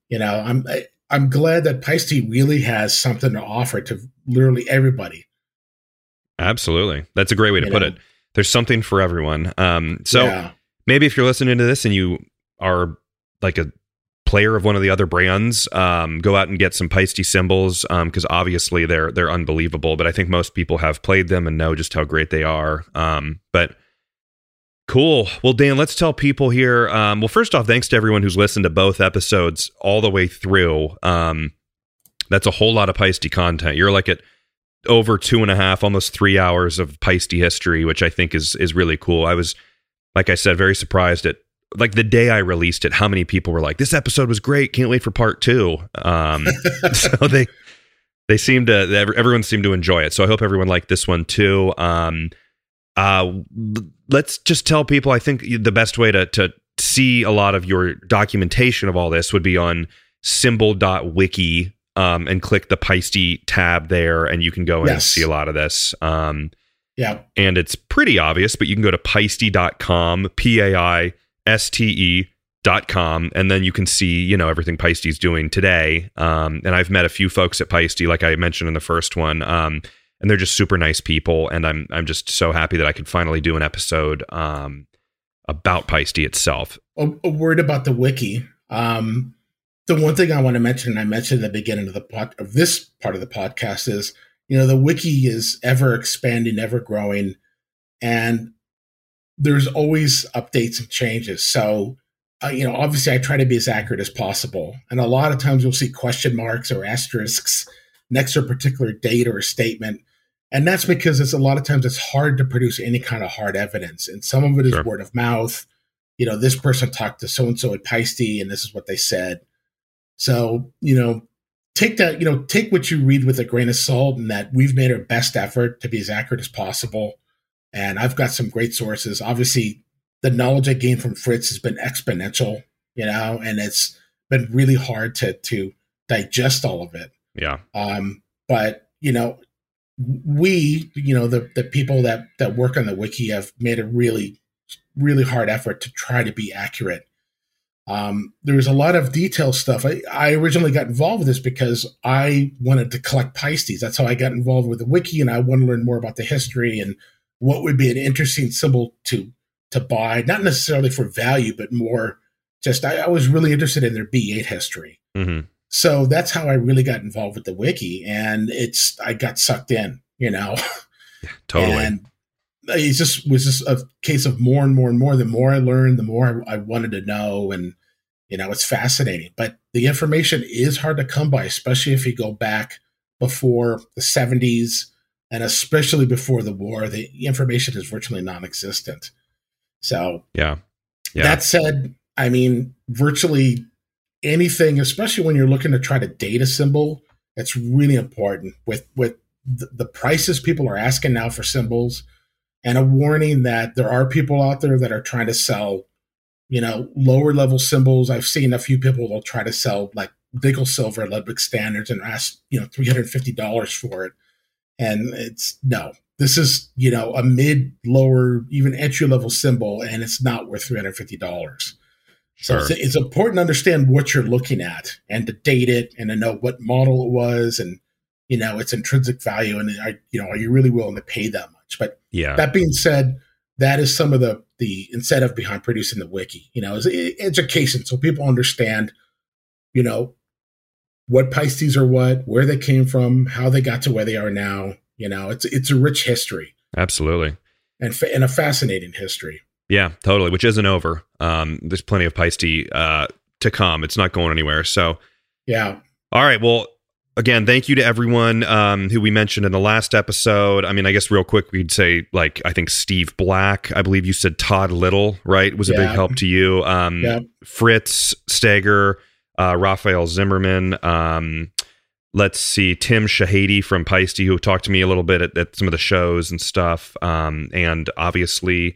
[SPEAKER 2] you know, I'm I, I'm glad that Paiste really has something to offer to literally everybody.
[SPEAKER 1] absolutely. That's a great way to
[SPEAKER 2] You
[SPEAKER 1] put
[SPEAKER 2] know?
[SPEAKER 1] it. There's something for everyone. Um, so
[SPEAKER 2] yeah,
[SPEAKER 1] maybe if you're listening to this and you are like a player of one of the other brands, um, go out and get some Paiste cymbals because obviously they're they're unbelievable. But I think most people have played them and know just how great they are. Um, but cool. Well, Dan, let's tell people here. Um, well, first off, thanks to everyone who's listened to both episodes all the way through. Um, that's a whole lot of Paiste content. You're like at over two and a half, almost three hours of Paiste history, which I think is is really cool. I was, like I said, very surprised at like the day I released it, how many people were like, "This episode was great, can't wait for part two. Um, so they they seem to everyone seemed to enjoy it. So I hope everyone liked this one too. Um, uh, let's just tell people. I think the best way to to see a lot of your documentation of all this would be on cymbal.wiki um, and click the Paiste tab there, and you can go in and see a lot of this. Um,
[SPEAKER 2] yeah,
[SPEAKER 1] and it's pretty obvious, but you can go to Paiste.com, P A I S T E dot com, and then you can see, you know, everything Paiste's doing today. Um, and I've met a few folks at Paiste, like I mentioned in the first one. Um, and they're just super nice people. And I'm I'm just so happy that I could finally do an episode um, about Paiste itself.
[SPEAKER 2] a, a word about the wiki. Um, the one thing I want to mention, and I mentioned at the beginning of the pod, of this part of the podcast, is you know the wiki is ever expanding, ever growing, and there's always updates and changes. So, uh, you know, obviously, I try to be as accurate as possible, and a lot of times you'll see question marks or asterisks next to a particular date or a statement. And that's because it's a lot of times it's hard to produce any kind of hard evidence. And some of it is
[SPEAKER 1] Sure.
[SPEAKER 2] word of mouth you know, this person talked to so and so at Paiste, and this is what they said. So, you know, take that, you know, take what you read with a grain of salt, and that we've made our best effort to be as accurate as possible. And I've got some great sources. Obviously, the knowledge I gained from Fritz has been exponential, you know, and it's been really hard to to digest all of it.
[SPEAKER 1] Yeah.
[SPEAKER 2] Um, but you know, we, you know, the the people that that work on the wiki have made a really, really hard effort to try to be accurate. Um, there's a lot of detail stuff. I, I originally got involved with this because I wanted to collect Paistes. That's how I got involved with the wiki, and I want to learn more about the history and what would be an interesting cymbal to to buy, not necessarily for value, but more just I, I was really interested in their B8 history.
[SPEAKER 1] hmm
[SPEAKER 2] So that's how I really got involved with the wiki, and it's I got sucked in, you know.
[SPEAKER 1] Totally.
[SPEAKER 2] And it just was just a case of more and more and more. The more I learned, the more I, I wanted to know, and You know, it's fascinating, but the information is hard to come by, especially if you go back before the 70s and especially before the war. The information is virtually non existent. So,
[SPEAKER 1] yeah.
[SPEAKER 2] yeah. That said, I mean, virtually anything, especially when you're looking to try to date a cymbal, it's really important. With with the, the prices people are asking now for cymbals and a warning that there are people out there that are trying to sell you know lower level cymbals. I've seen a few people will try to sell like nickel silver ludwig standards and ask you know $350 for it. And it's no this is you know a mid lower even entry level cymbal and it's not worth $350 so it's, it's, important to understand what you're looking at and to date it and to know what model it was and you know its intrinsic value and are, you know are you really willing to pay that much? But
[SPEAKER 1] yeah.
[SPEAKER 2] that being said that is some of the the incentive behind producing the wiki you know is education. So people understand you know what Paistes are what where they came from how they got to where they are now you know it's it's a rich history.
[SPEAKER 1] Absolutely.
[SPEAKER 2] And, fa- and a fascinating history
[SPEAKER 1] yeah, totally. Which isn't over. Um, there's plenty of Paiste uh, to come. It's not going anywhere. So,
[SPEAKER 2] yeah.
[SPEAKER 1] All right. Well, again, thank you to everyone um, who we mentioned in the last episode. I mean, I guess real quick, we'd say like I think Steve Black. I believe you said Todd Little, right? Was a big help to you. Um, yeah. Fritz Steger, uh, Raphael Zimmerman. Um, let's see, Tim Shahady from Paiste, who talked to me a little bit at, at some of the shows and stuff. Um, and obviously.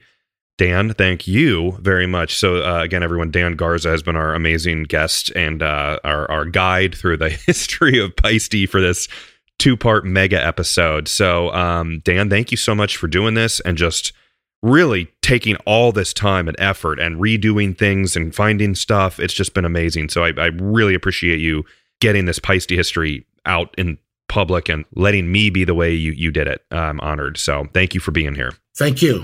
[SPEAKER 1] Dan, thank you very much. So, uh, again, everyone, Dan Garza has been our amazing guest and uh, our, our guide through the history of Paiste for this two part mega episode. So, um, Dan, thank you so much for doing this and just really taking all this time and effort and redoing things and finding stuff. It's just been amazing. So, I, I really appreciate you getting this Paiste history out in public and letting me be the way you, you did it. I'm honored. So, thank you for being here.
[SPEAKER 2] Thank you.